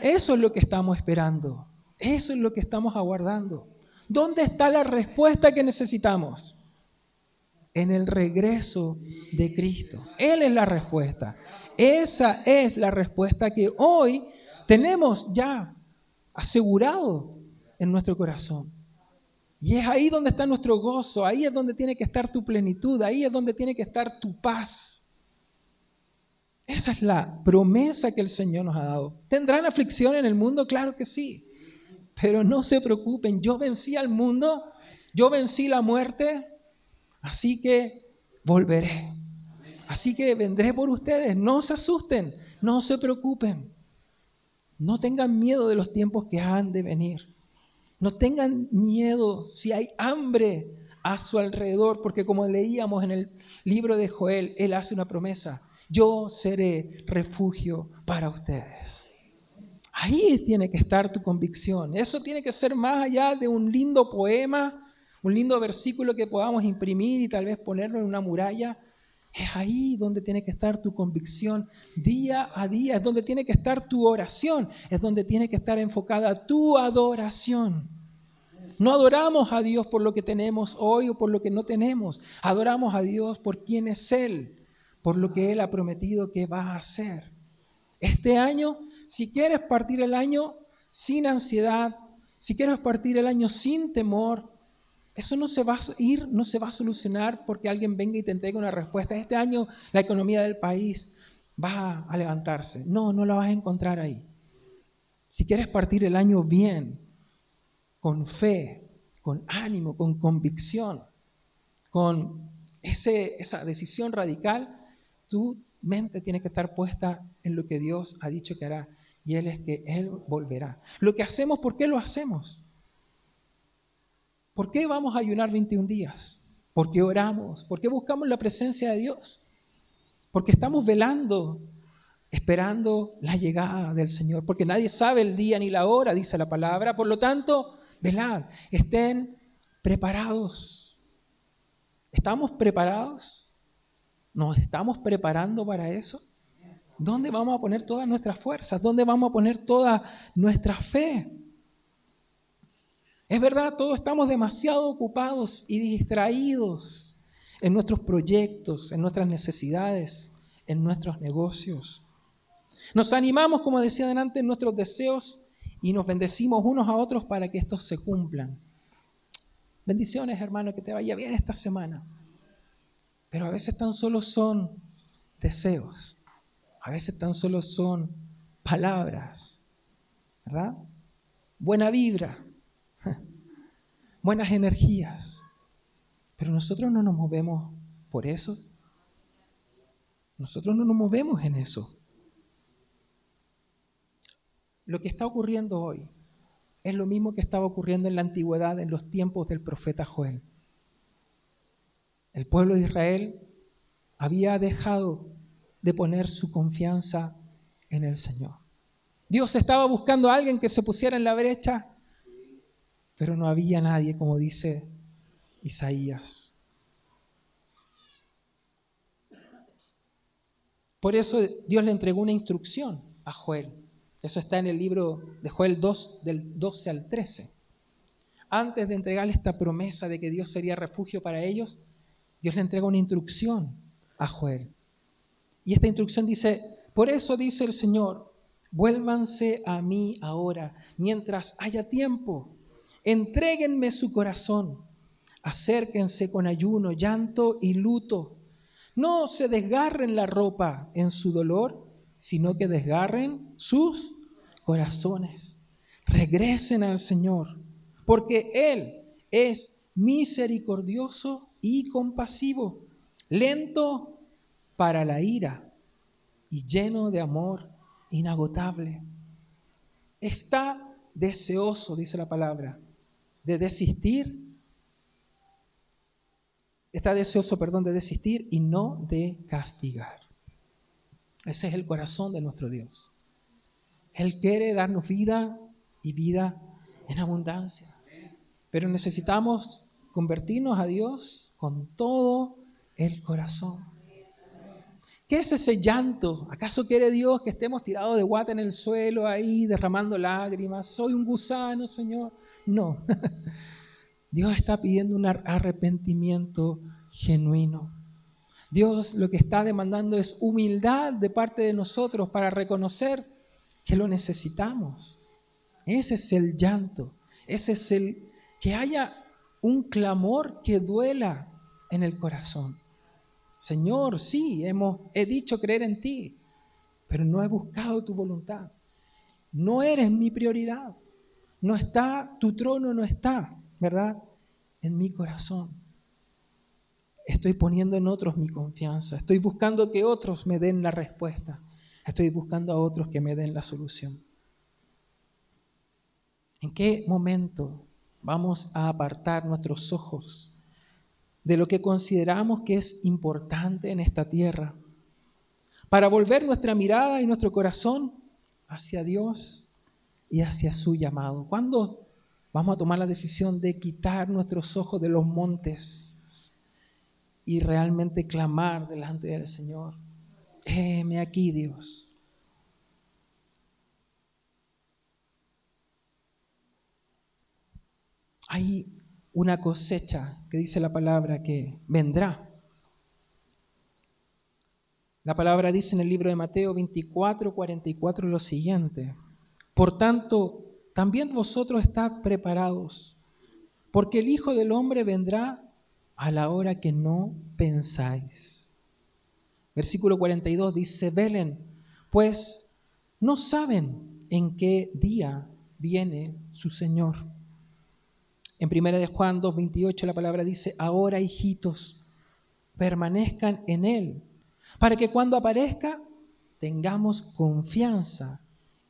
S1: Eso es lo que estamos esperando. Eso es lo que estamos aguardando. ¿Dónde está la respuesta que necesitamos? En el regreso de Cristo. Él es la respuesta. Esa es la respuesta que hoy tenemos ya asegurado en nuestro corazón. Y es ahí donde está nuestro gozo, ahí es donde tiene que estar tu plenitud, ahí es donde tiene que estar tu paz. Esa es la promesa que el Señor nos ha dado. ¿Tendrán aflicción en el mundo? Claro que sí. Pero no se preocupen, yo vencí al mundo, yo vencí la muerte, así que volveré. Así que vendré por ustedes, no se asusten, no se preocupen. No tengan miedo de los tiempos que han de venir. No tengan miedo si hay hambre a su alrededor, porque como leíamos en el libro de Joel, él hace una promesa. Yo seré refugio para ustedes. Ahí tiene que estar tu convicción. Eso tiene que ser más allá de un lindo poema, un lindo versículo que podamos imprimir y tal vez ponerlo en una muralla. Es ahí donde tiene que estar tu convicción día a día, es donde tiene que estar tu oración, es donde tiene que estar enfocada tu adoración. No adoramos a Dios por lo que tenemos hoy o por lo que no tenemos. Adoramos a Dios por quién es Él, por lo que Él ha prometido que va a hacer. Este año, si quieres partir el año sin ansiedad, si quieres partir el año sin temor, eso no se va a ir, no se va a solucionar porque alguien venga y te entregue una respuesta. Este año la economía del país va a levantarse. No, no la vas a encontrar ahí. Si quieres partir el año bien, con fe, con ánimo, con convicción, con esa decisión radical, tu mente tiene que estar puesta en lo que Dios ha dicho que hará. Y Él es que Él volverá. Lo que hacemos, ¿por qué lo hacemos? ¿Por qué vamos a ayunar 21 días? ¿Por qué oramos? ¿Por qué buscamos la presencia de Dios? Porque estamos velando, esperando la llegada del Señor. Porque nadie sabe el día ni la hora, dice la palabra. Por lo tanto, velad, estén preparados. ¿Estamos preparados? ¿Nos estamos preparando para eso? ¿Dónde vamos a poner todas nuestras fuerzas? ¿Dónde vamos a poner toda nuestra fe? Es verdad, todos estamos demasiado ocupados y distraídos en nuestros proyectos, en nuestras necesidades, en nuestros negocios. Nos animamos, como decía adelante, en nuestros deseos y nos bendecimos unos a otros para que estos se cumplan. Bendiciones, hermano, que te vaya bien esta semana. Pero a veces tan solo son deseos, a veces tan solo son palabras, ¿verdad? Buena vibra, *laughs* buenas energías. Pero nosotros no nos movemos por eso. Nosotros no nos movemos en eso. Lo que está ocurriendo hoy es lo mismo que estaba ocurriendo en la antigüedad, en los tiempos del profeta Joel. El pueblo de Israel había dejado de poner su confianza en el Señor. Dios estaba buscando a alguien que se pusiera en la brecha, pero no había nadie, como dice Isaías. Por eso Dios le entregó una instrucción a Joel. Eso está en el libro de Joel 2, del 12 al 13. Antes de entregarle esta promesa de que Dios sería refugio para ellos, Dios le entrega una instrucción a Joel. Y esta instrucción dice, por eso dice el Señor, vuélvanse a mí ahora, mientras haya tiempo, entréguenme su corazón, acérquense con ayuno, llanto y luto. No se desgarren la ropa en su dolor, sino que desgarren sus corazones. Regresen al Señor, porque Él es misericordioso y compasivo, lento para la ira y lleno de amor inagotable. Está deseoso, dice la palabra, de desistir. Está deseoso, perdón, de desistir y no de castigar. Ese es el corazón de nuestro Dios. Él quiere darnos vida y vida en abundancia. Pero necesitamos convertirnos a Dios con todo el corazón. ¿Qué es ese llanto? ¿Acaso quiere Dios que estemos tirados de guata en el suelo ahí derramando lágrimas? Soy un gusano, Señor. No. *laughs* Dios está pidiendo un arrepentimiento genuino. Dios lo que está demandando es humildad de parte de nosotros para reconocer que lo necesitamos. Ese es el llanto, ese es el que haya un clamor que duela en el corazón. Señor, sí, hemos, he dicho creer en ti, pero no he buscado tu voluntad. No eres mi prioridad. No está, tu trono no está, ¿verdad? En mi corazón. Estoy poniendo en otros mi confianza. Estoy buscando que otros me den la respuesta. Estoy buscando a otros que me den la solución. ¿En qué momento vamos a apartar nuestros ojos de lo que consideramos que es importante en esta tierra para volver nuestra mirada y nuestro corazón hacia Dios y hacia su llamado. ¿Cuándo vamos a tomar la decisión de quitar nuestros ojos de los montes y realmente clamar delante del Señor? Heme aquí, Dios. Hay una cosecha que dice la palabra que vendrá. La palabra dice en el libro de Mateo 24, 44 lo siguiente. Por tanto, también vosotros estad preparados, porque el Hijo del Hombre vendrá a la hora que no pensáis. Versículo 42 dice, velen, pues no saben en qué día viene su Señor. En 1 de Juan 2, 28 la palabra dice, ahora hijitos, permanezcan en Él para que cuando aparezca tengamos confianza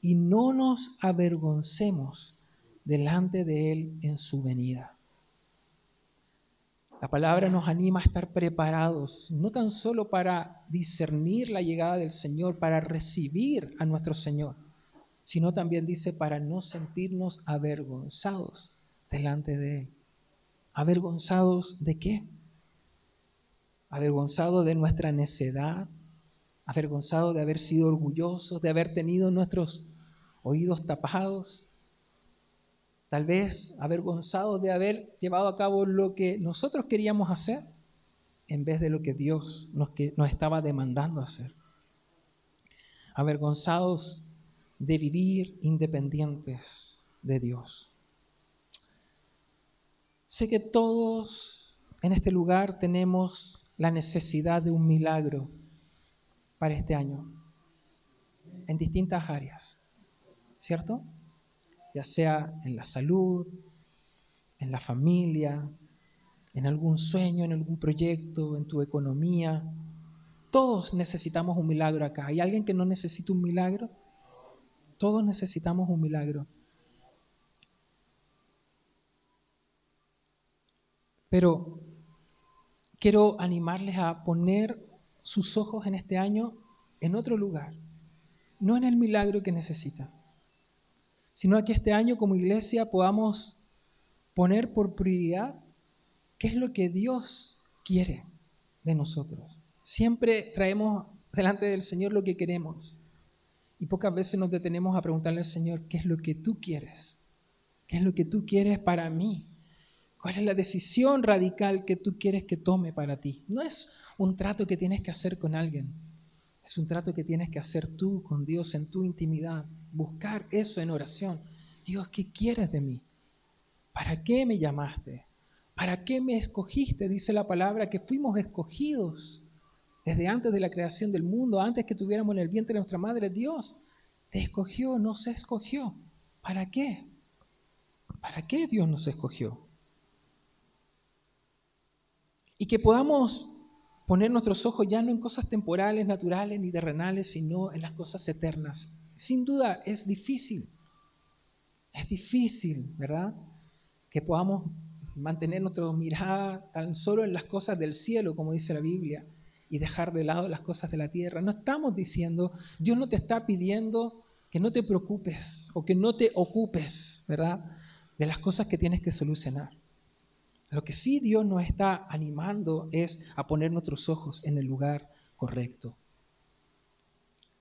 S1: y no nos avergoncemos delante de Él en su venida. La palabra nos anima a estar preparados, no tan solo para discernir la llegada del Señor, para recibir a nuestro Señor, sino también dice para no sentirnos avergonzados delante de Él. ¿Avergonzados de qué? avergonzado de nuestra necedad, avergonzado de haber sido orgullosos, de haber tenido nuestros oídos tapados, tal vez avergonzado de haber llevado a cabo lo que nosotros queríamos hacer en vez de lo que Dios nos, nos estaba demandando hacer. Avergonzados de vivir independientes de Dios. Sé que todos en este lugar tenemos la necesidad de un milagro para este año en distintas áreas, ¿cierto? Ya sea en la salud, en la familia, en algún sueño, en algún proyecto, en tu economía. Todos necesitamos un milagro acá. ¿Hay alguien que no necesita un milagro? Todos necesitamos un milagro. Pero quiero animarles a poner sus ojos en este año en otro lugar, no en el milagro que necesitan, sino que este año como iglesia podamos poner por prioridad qué es lo que Dios quiere de nosotros. Siempre traemos delante del Señor lo que queremos y pocas veces nos detenemos a preguntarle al Señor, ¿qué es lo que tú quieres? ¿Qué es lo que tú quieres para mí? ¿Cuál es la decisión radical que tú quieres que tome para ti? No es un trato que tienes que hacer con alguien. Es un trato que tienes que hacer tú con Dios en tu intimidad. Buscar eso en oración. Dios, ¿qué quieres de mí? ¿Para qué me llamaste? ¿Para qué me escogiste? Dice la palabra que fuimos escogidos desde antes de la creación del mundo, antes que tuviéramos en el vientre de nuestra madre. Dios te escogió, nos escogió. ¿Para qué? ¿Para qué Dios nos escogió? Y que podamos poner nuestros ojos ya no en cosas temporales, naturales ni terrenales, sino en las cosas eternas. Sin duda es difícil, es difícil, ¿verdad? Que podamos mantener nuestra mirada tan solo en las cosas del cielo, como dice la Biblia, y dejar de lado las cosas de la tierra. No estamos diciendo, Dios no te está pidiendo que no te preocupes o que no te ocupes, ¿verdad? De las cosas que tienes que solucionar. Lo que sí Dios nos está animando es a poner nuestros ojos en el lugar correcto.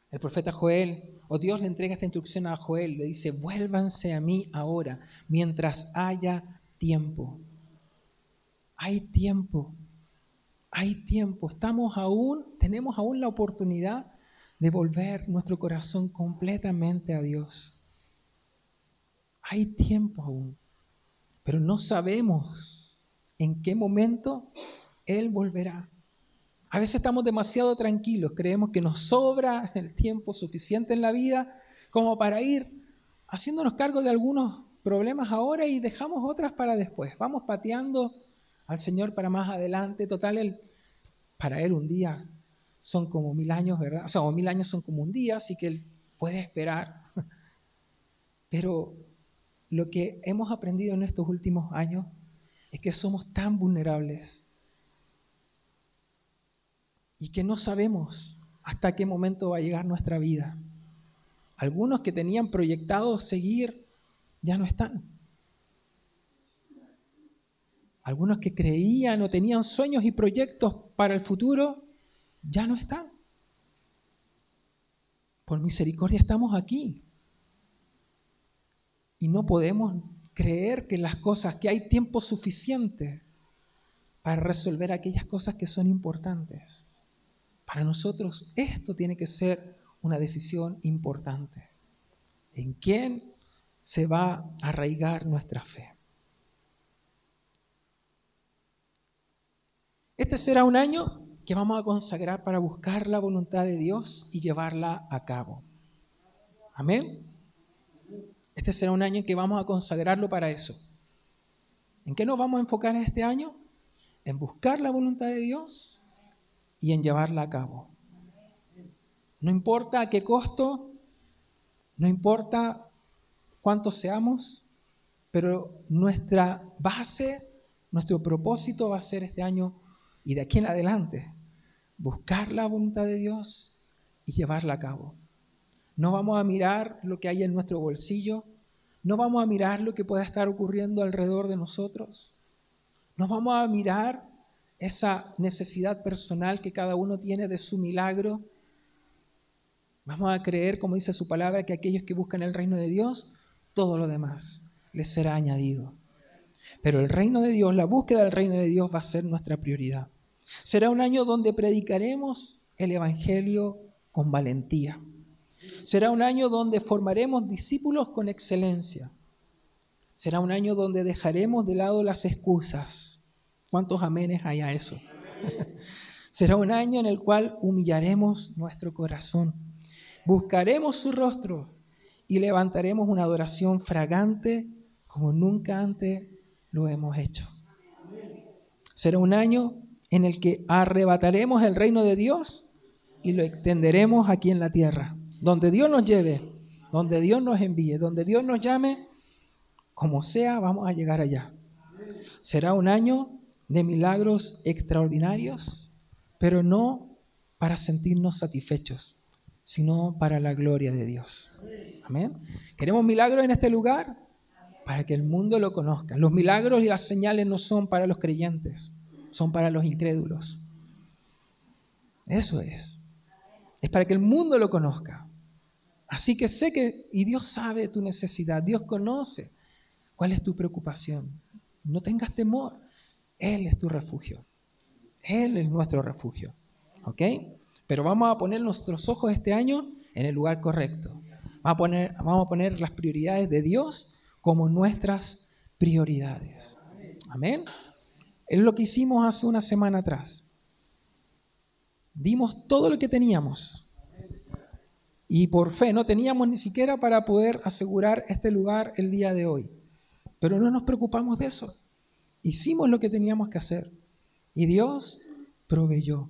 S1: El profeta Joel, o Dios le entrega esta instrucción a Joel, le dice, vuélvanse a mí ahora, mientras haya tiempo. Hay tiempo, hay tiempo. Estamos aún, tenemos aún la oportunidad de volver nuestro corazón completamente a Dios. Hay tiempo aún, pero no sabemos en qué momento Él volverá. A veces estamos demasiado tranquilos, creemos que nos sobra el tiempo suficiente en la vida como para ir haciéndonos cargo de algunos problemas ahora y dejamos otras para después. Vamos pateando al Señor para más adelante. Total, para Él un día son como mil años, ¿verdad? O sea, mil años son como un día, así que Él puede esperar. *laughs* Pero lo que hemos aprendido en estos últimos años es que somos tan vulnerables y que no sabemos hasta qué momento va a llegar nuestra vida. Algunos que tenían proyectado seguir ya no están. Algunos que creían o tenían sueños y proyectos para el futuro ya no están. Por misericordia estamos aquí. Y no podemos creer que las cosas, que hay tiempo suficiente para resolver aquellas cosas que son importantes. Para nosotros esto tiene que ser una decisión importante. ¿En quién se va a arraigar nuestra fe? Este será un año que vamos a consagrar para buscar la voluntad de Dios y llevarla a cabo. Amén. Este será un año en que vamos a consagrarlo para eso. ¿En qué nos vamos a enfocar en este año? En buscar la voluntad de Dios y en llevarla a cabo. No importa a qué costo, no importa cuántos seamos, pero nuestra base, nuestro propósito va a ser este año y de aquí en adelante buscar la voluntad de Dios y llevarla a cabo. No vamos a mirar lo que hay en nuestro bolsillo, no vamos a mirar lo que pueda estar ocurriendo alrededor de nosotros, no vamos a mirar esa necesidad personal que cada uno tiene de su milagro. Vamos a creer, como dice su palabra, que aquellos que buscan el reino de Dios, todo lo demás les será añadido. Pero el reino de Dios, la búsqueda del reino de Dios va a ser nuestra prioridad. Será un año donde predicaremos el Evangelio con valentía. Será un año donde formaremos discípulos con excelencia. Será un año donde dejaremos de lado las excusas. ¿Cuántos amenes hay a eso? *laughs* Será un año en el cual humillaremos nuestro corazón. Buscaremos su rostro y levantaremos una adoración fragante como nunca antes lo hemos hecho. Será un año en el que arrebataremos el reino de Dios y lo extenderemos aquí en la tierra. Donde Dios nos lleve, donde Dios nos envíe, donde Dios nos llame, como sea, vamos a llegar allá. Será un año de milagros extraordinarios, pero no para sentirnos satisfechos, sino para la gloria de Dios. Amén. ¿Queremos milagros en este lugar? Para que el mundo lo conozca. Los milagros y las señales no son para los creyentes son para los incrédulos. Eso es. Es para que el mundo lo conozca. Así que sé que, y Dios sabe tu necesidad, Dios conoce cuál es tu preocupación. No tengas temor, Él es tu refugio. Él es nuestro refugio. ¿Ok? Pero vamos a poner nuestros ojos este año en el lugar correcto. Vamos a poner, vamos a poner las prioridades de Dios como nuestras prioridades. Amén. Es lo que hicimos hace una semana atrás. Dimos todo lo que teníamos. Y por fe no teníamos ni siquiera para poder asegurar este lugar el día de hoy. Pero no nos preocupamos de eso. Hicimos lo que teníamos que hacer. Y Dios proveyó.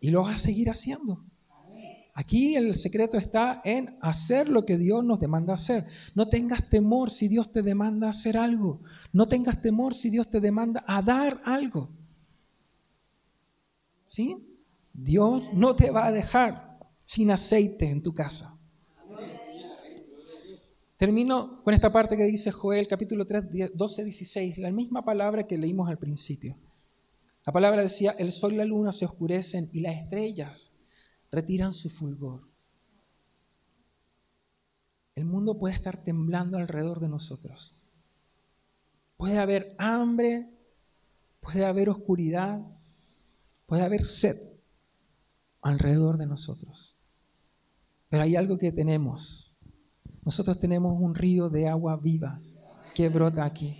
S1: Y lo va a seguir haciendo. Aquí el secreto está en hacer lo que Dios nos demanda hacer. No tengas temor si Dios te demanda hacer algo. No tengas temor si Dios te demanda a dar algo. ¿Sí? Dios no te va a dejar sin aceite en tu casa. Termino con esta parte que dice Joel capítulo 3, 12, 16, la misma palabra que leímos al principio. La palabra decía, el sol y la luna se oscurecen y las estrellas retiran su fulgor. El mundo puede estar temblando alrededor de nosotros. Puede haber hambre, puede haber oscuridad, puede haber sed alrededor de nosotros. Pero hay algo que tenemos. Nosotros tenemos un río de agua viva que brota aquí.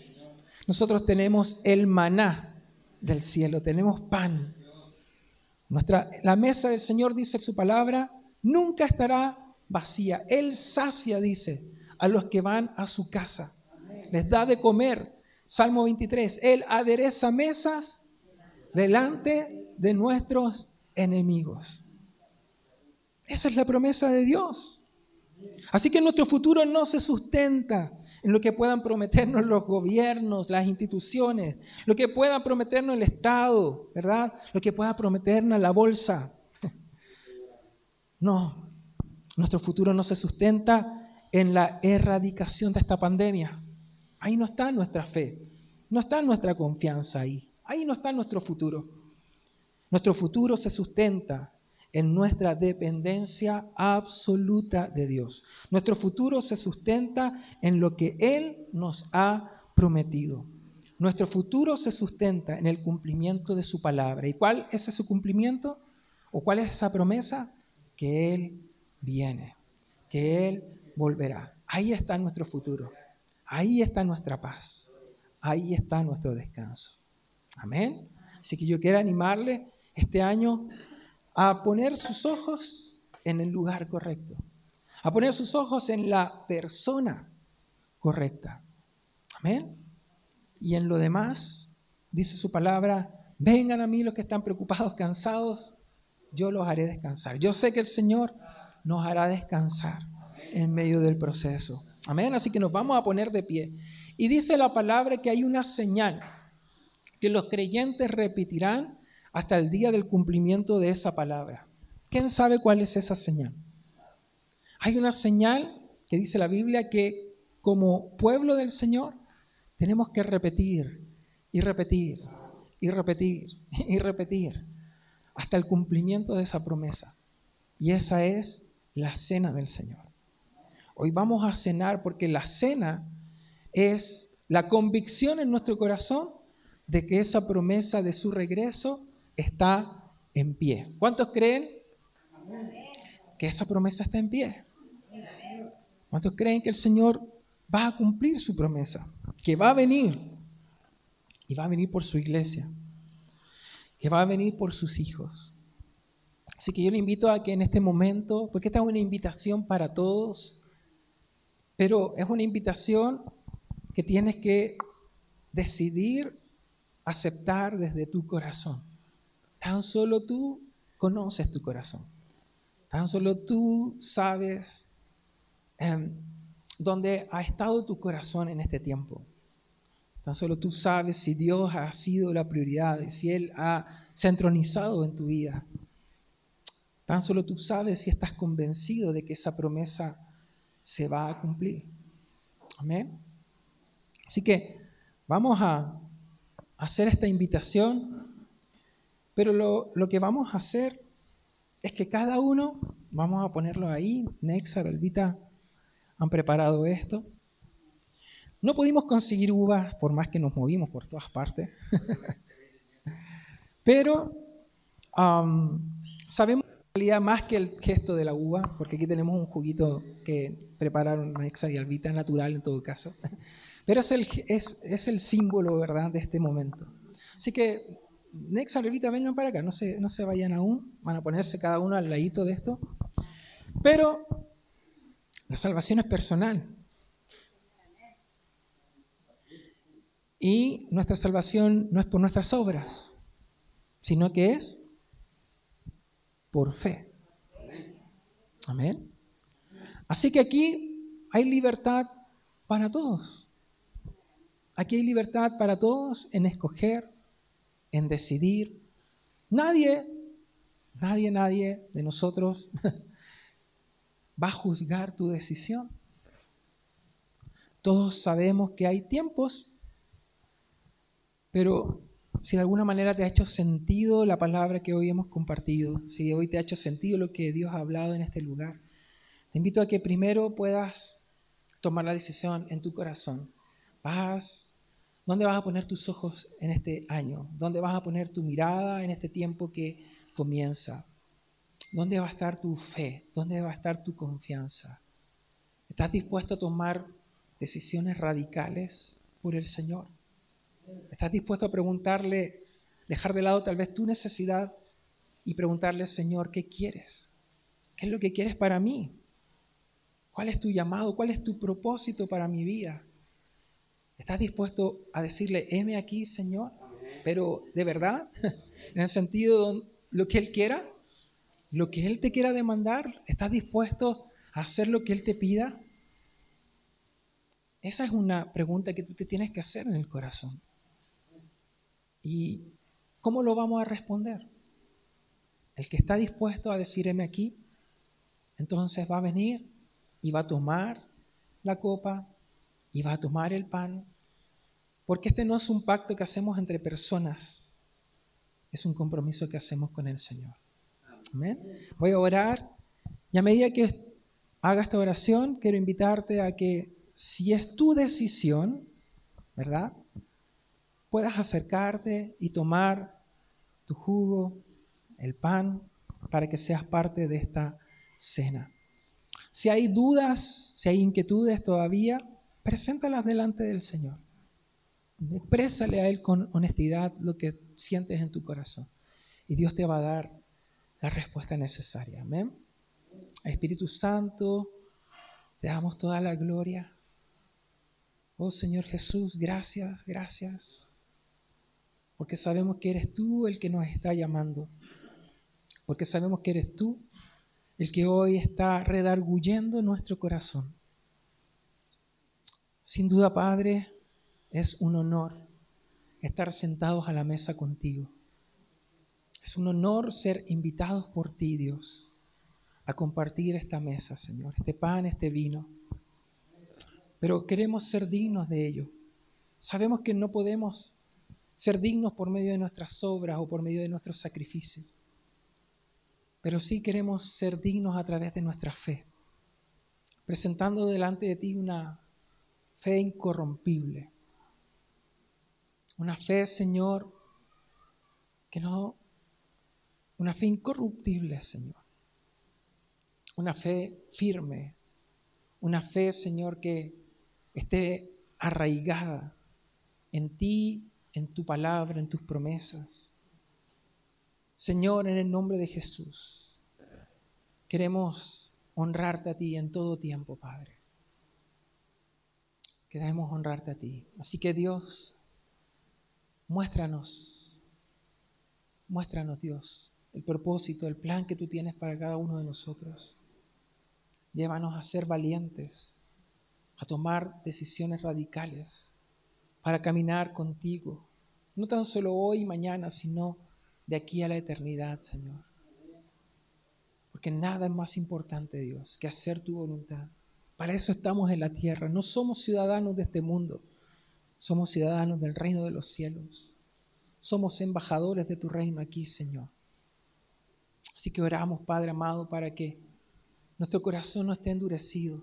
S1: Nosotros tenemos el maná del cielo, tenemos pan, nuestra, la mesa del Señor, dice su palabra, nunca estará vacía. Él sacia, dice, a los que van a su casa. Les da de comer. Salmo 23, Él adereza mesas delante de nuestros enemigos. Esa es la promesa de Dios. Así que nuestro futuro no se sustenta en lo que puedan prometernos los gobiernos, las instituciones, lo que puedan prometernos el Estado, ¿verdad? Lo que pueda prometernos la bolsa. No, nuestro futuro no se sustenta en la erradicación de esta pandemia. Ahí no está nuestra fe, no está nuestra confianza ahí, ahí no está nuestro futuro. Nuestro futuro se sustenta en nuestra dependencia absoluta de Dios. Nuestro futuro se sustenta en lo que Él nos ha prometido. Nuestro futuro se sustenta en el cumplimiento de su palabra. ¿Y cuál es ese cumplimiento? ¿O cuál es esa promesa? Que Él viene, que Él volverá. Ahí está nuestro futuro. Ahí está nuestra paz. Ahí está nuestro descanso. Amén. Así que yo quiero animarle este año a poner sus ojos en el lugar correcto, a poner sus ojos en la persona correcta. Amén. Y en lo demás, dice su palabra, vengan a mí los que están preocupados, cansados, yo los haré descansar. Yo sé que el Señor nos hará descansar en medio del proceso. Amén. Así que nos vamos a poner de pie. Y dice la palabra que hay una señal que los creyentes repetirán hasta el día del cumplimiento de esa palabra. ¿Quién sabe cuál es esa señal? Hay una señal que dice la Biblia que como pueblo del Señor tenemos que repetir y repetir y repetir y repetir hasta el cumplimiento de esa promesa. Y esa es la cena del Señor. Hoy vamos a cenar porque la cena es la convicción en nuestro corazón de que esa promesa de su regreso está en pie. ¿Cuántos creen que esa promesa está en pie? ¿Cuántos creen que el Señor va a cumplir su promesa? Que va a venir y va a venir por su iglesia, que va a venir por sus hijos. Así que yo le invito a que en este momento, porque esta es una invitación para todos, pero es una invitación que tienes que decidir aceptar desde tu corazón. Tan solo tú conoces tu corazón. Tan solo tú sabes em, dónde ha estado tu corazón en este tiempo. Tan solo tú sabes si Dios ha sido la prioridad si Él ha centronizado en tu vida. Tan solo tú sabes si estás convencido de que esa promesa se va a cumplir. Amén. Así que vamos a hacer esta invitación, pero lo, que vamos a hacer es que cada uno, vamos a ponerlo ahí, Nexa, Elvita han preparado esto. No pudimos conseguir uvas por más que nos movimos por todas partes, *laughs* pero sabemos realidad más que el gesto de la uva, porque aquí tenemos un juguito que prepararon Nexa y Alvita, natural en todo caso. Pero es el, es, es el símbolo, ¿verdad?, de este momento. Así que, Nexa y Alvita, vengan para acá, no se, no se vayan aún, van a ponerse cada uno al ladito de esto. Pero la salvación es personal. Y nuestra salvación no es por nuestras obras, sino que es por fe. Amén. Así que aquí hay libertad para todos. Aquí hay libertad para todos en escoger, en decidir. Nadie, nadie, nadie de nosotros *laughs* va a juzgar tu decisión. Todos sabemos que hay tiempos, pero si de alguna manera te ha hecho sentido la palabra que hoy hemos compartido, si hoy te ha hecho sentido lo que Dios ha hablado en este lugar, te invito a que primero puedas tomar la decisión en tu corazón. Vas, ¿dónde vas a poner tus ojos en este año? ¿Dónde vas a poner tu mirada en este tiempo que comienza? ¿Dónde va a estar tu fe? ¿Dónde va a estar tu confianza? ¿Estás dispuesto a tomar decisiones radicales por el Señor? ¿Estás dispuesto a preguntarle, dejar de lado tal vez tu necesidad y preguntarle, Señor, ¿qué quieres? ¿Qué es lo que quieres para mí? ¿Cuál es tu llamado? ¿Cuál es tu propósito para mi vida? ¿Estás dispuesto a decirle, heme aquí, Señor? Pero de verdad, *laughs* en el sentido de lo que Él quiera, lo que Él te quiera demandar, ¿estás dispuesto a hacer lo que Él te pida? Esa es una pregunta que tú te tienes que hacer en el corazón. ¿Y cómo lo vamos a responder? El que está dispuesto a decirme aquí entonces va a venir y va a tomar la copa y va a tomar el pan, porque este no es un pacto que hacemos entre personas, es un compromiso que hacemos con el Señor. Amén. Voy a orar y a medida que haga esta oración, quiero invitarte a que si es tu decisión, ¿verdad? Puedas acercarte y tomar tu jugo, el pan, para que seas parte de esta cena. Si hay dudas, si hay inquietudes todavía, preséntalas delante del Señor. Exprésale a Él con honestidad lo que sientes en tu corazón. Y Dios te va a dar la respuesta necesaria. Amén. Espíritu Santo, te damos toda la gloria. Oh Señor Jesús, gracias, gracias. Porque sabemos que eres tú el que nos está llamando. Porque sabemos que eres tú el que hoy está redarguyendo nuestro corazón. Sin duda, Padre, es un honor estar sentados a la mesa contigo. Es un honor ser invitados por ti, Dios, a compartir esta mesa, Señor, este pan, este vino. Pero queremos ser dignos de ello. Sabemos que no podemos ser dignos por medio de nuestras obras o por medio de nuestros sacrificios pero sí queremos ser dignos a través de nuestra fe, presentando delante de ti una fe incorrompible, una fe, Señor, que no, una fe incorruptible, Señor, una fe firme, una fe, Señor, que esté arraigada en ti, en tu palabra, en tus promesas. Señor, en el nombre de Jesús, queremos honrarte a ti en todo tiempo, Padre. Queremos honrarte a ti. Así que Dios, muéstranos, muéstranos Dios, el propósito, el plan que tú tienes para cada uno de nosotros. Llévanos a ser valientes, a tomar decisiones radicales, para caminar contigo, no tan solo hoy y mañana, sino de aquí a la eternidad, Señor. Porque nada es más importante, Dios, que hacer tu voluntad. Para eso estamos en la tierra. No somos ciudadanos de este mundo. Somos ciudadanos del reino de los cielos. Somos embajadores de tu reino aquí, Señor. Así que oramos, Padre amado, para que nuestro corazón no esté endurecido,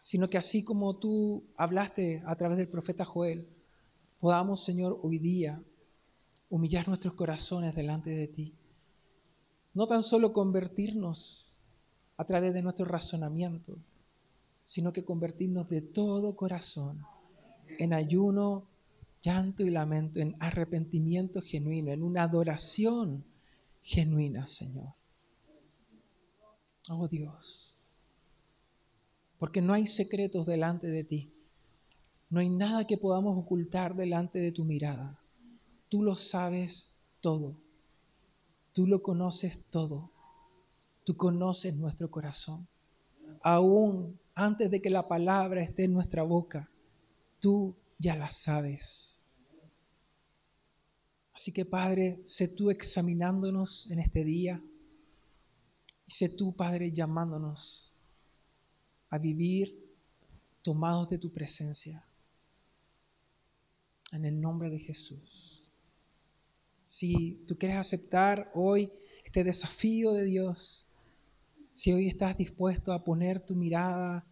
S1: sino que así como tú hablaste a través del profeta Joel, podamos, Señor, hoy día humillar nuestros corazones delante de ti. No tan solo convertirnos a través de nuestro razonamiento, sino que convertirnos de todo corazón en ayuno, llanto y lamento, en arrepentimiento genuino, en una adoración genuina, Señor. Oh Dios, porque no hay secretos delante de ti, no hay nada que podamos ocultar delante de tu mirada. Tú lo sabes todo. Tú lo conoces todo. Tú conoces nuestro corazón. Aún antes de que la palabra esté en nuestra boca, tú ya la sabes. Así que Padre, sé tú examinándonos en este día y sé tú, Padre, llamándonos a vivir tomados de tu presencia. En el nombre de Jesús. Si tú quieres aceptar hoy este desafío de Dios, si hoy estás dispuesto a poner tu mirada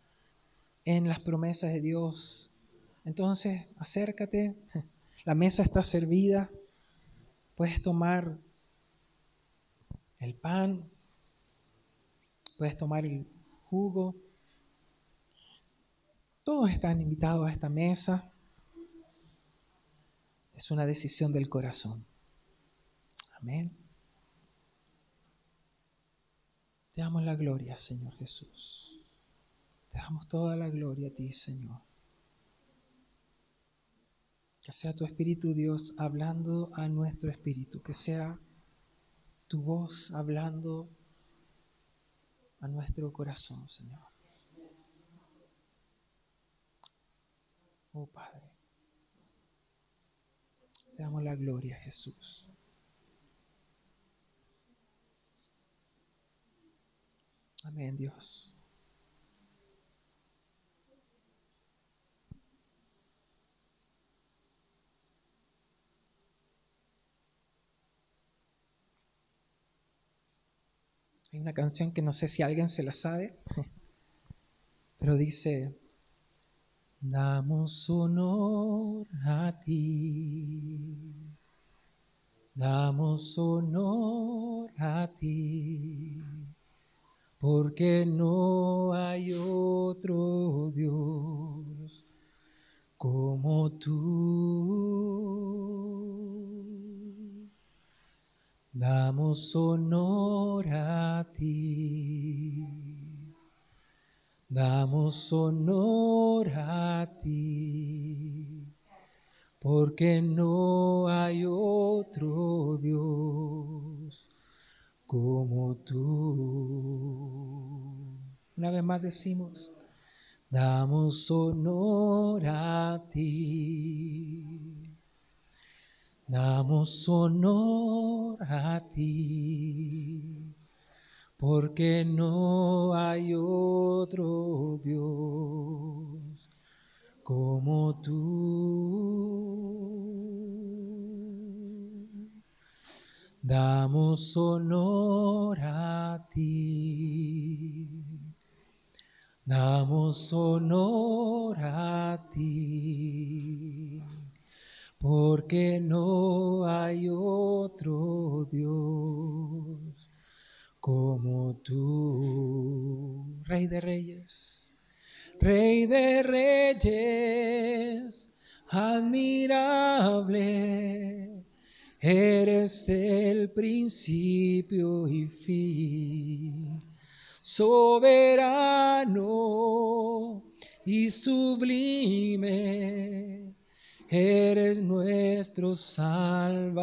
S1: en las promesas de Dios, entonces acércate, *laughs* la mesa está servida, puedes tomar el pan, puedes tomar el jugo. Todos están invitados a esta mesa. Es una decisión del corazón. Amén. Te damos la gloria, Señor Jesús. Te damos toda la gloria a ti, Señor. Que sea tu Espíritu Dios hablando a nuestro espíritu, que sea tu voz hablando a nuestro corazón, Señor. Oh Padre, te damos la gloria, Jesús. Amén, Dios. Hay una canción que no sé si alguien se la sabe, *laughs* pero dice, damos honor a ti, damos honor a ti porque no hay otro Dios como tú. Damos honor a ti, damos honor a ti, porque no hay otro Dios como tú. Una vez más decimos, damos honor a ti. Damos honor a ti, porque no hay otro Dios como tú. Damos honor a ti. Damos honor a ti, porque no hay otro Dios como tú, Rey de Reyes, Rey de Reyes, admirable Eres el principio y fin, soberano y sublime. Eres nuestro Salvador,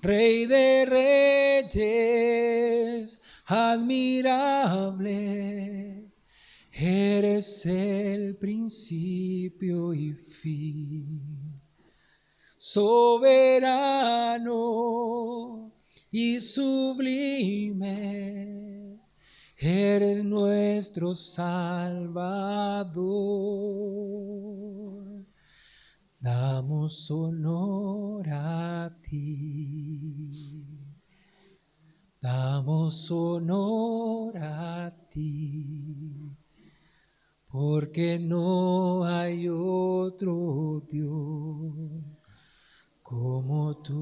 S1: Rey de reyes, admirable. Eres el principio y fin soberano y sublime, eres nuestro Salvador. Damos honor a ti. Damos honor a ti, porque no hay otro Dios como tú.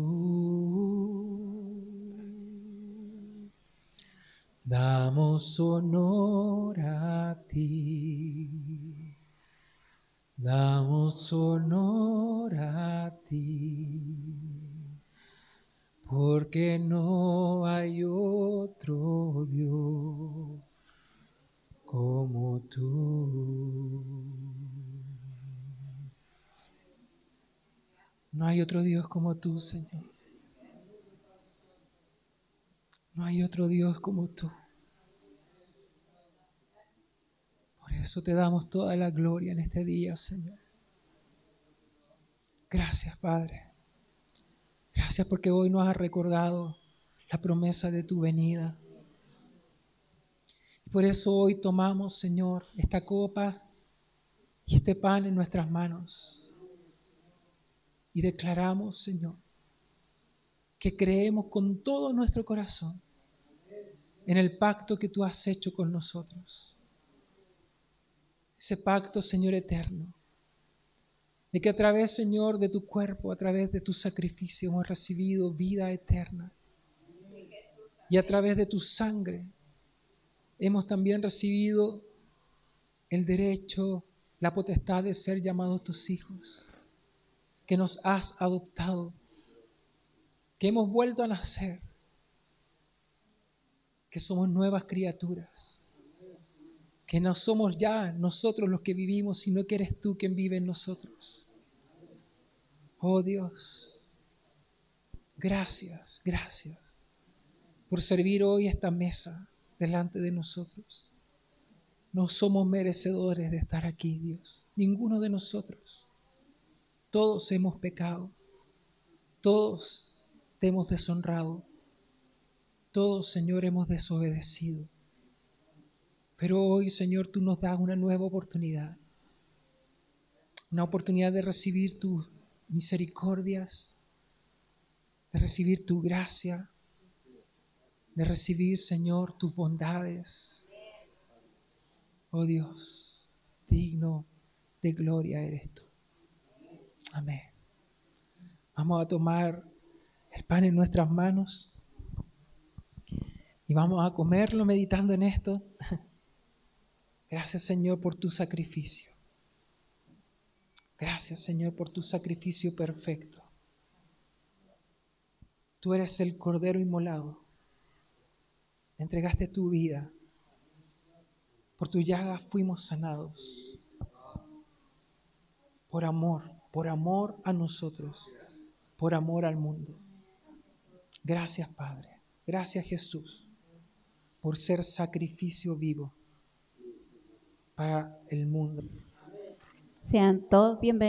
S1: Damos honor a ti. Damos honor a ti. Porque no hay otro Dios como tú. No hay otro Dios como tú, Señor. No hay otro Dios como tú. Por eso te damos toda la gloria en este día, Señor. Gracias, Padre. Gracias porque hoy nos has recordado la promesa de tu venida. Y por eso hoy tomamos, Señor, esta copa y este pan en nuestras manos y declaramos, Señor, que creemos con todo nuestro corazón en el pacto que tú has hecho con nosotros. Ese pacto, Señor eterno, de que a través, Señor, de tu cuerpo, a través de tu sacrificio, hemos recibido vida eterna. Y a través de tu sangre hemos también recibido el derecho, la potestad de ser llamados tus hijos que nos has adoptado, que hemos vuelto a nacer, que somos nuevas criaturas, que no somos ya nosotros los que vivimos, sino que eres tú quien vive en nosotros. Oh Dios, gracias, gracias por servir hoy esta mesa delante de nosotros. No somos merecedores de estar aquí, Dios, ninguno de nosotros. Todos hemos pecado, todos te hemos deshonrado, Todos, Señor, hemos desobedecido. Pero hoy, Señor, tú nos das una nueva oportunidad. Una oportunidad de recibir tus misericordias, de recibir tu gracia, de recibir, Señor, tus bondades. Oh Dios, digno de gloria eres tú. Amén. Vamos a tomar el pan en nuestras manos y vamos a comerlo meditando en esto. *laughs* Gracias Señor por tu sacrificio. Gracias Señor por tu sacrificio perfecto. Tú eres el Cordero inmolado. Entregaste tu vida. Por tu llaga fuimos sanados. Por amor, por amor a nosotros, por amor al mundo. Gracias Padre. Gracias Jesús por ser sacrificio vivo para el mundo.
S2: Sean todos bienvenidos.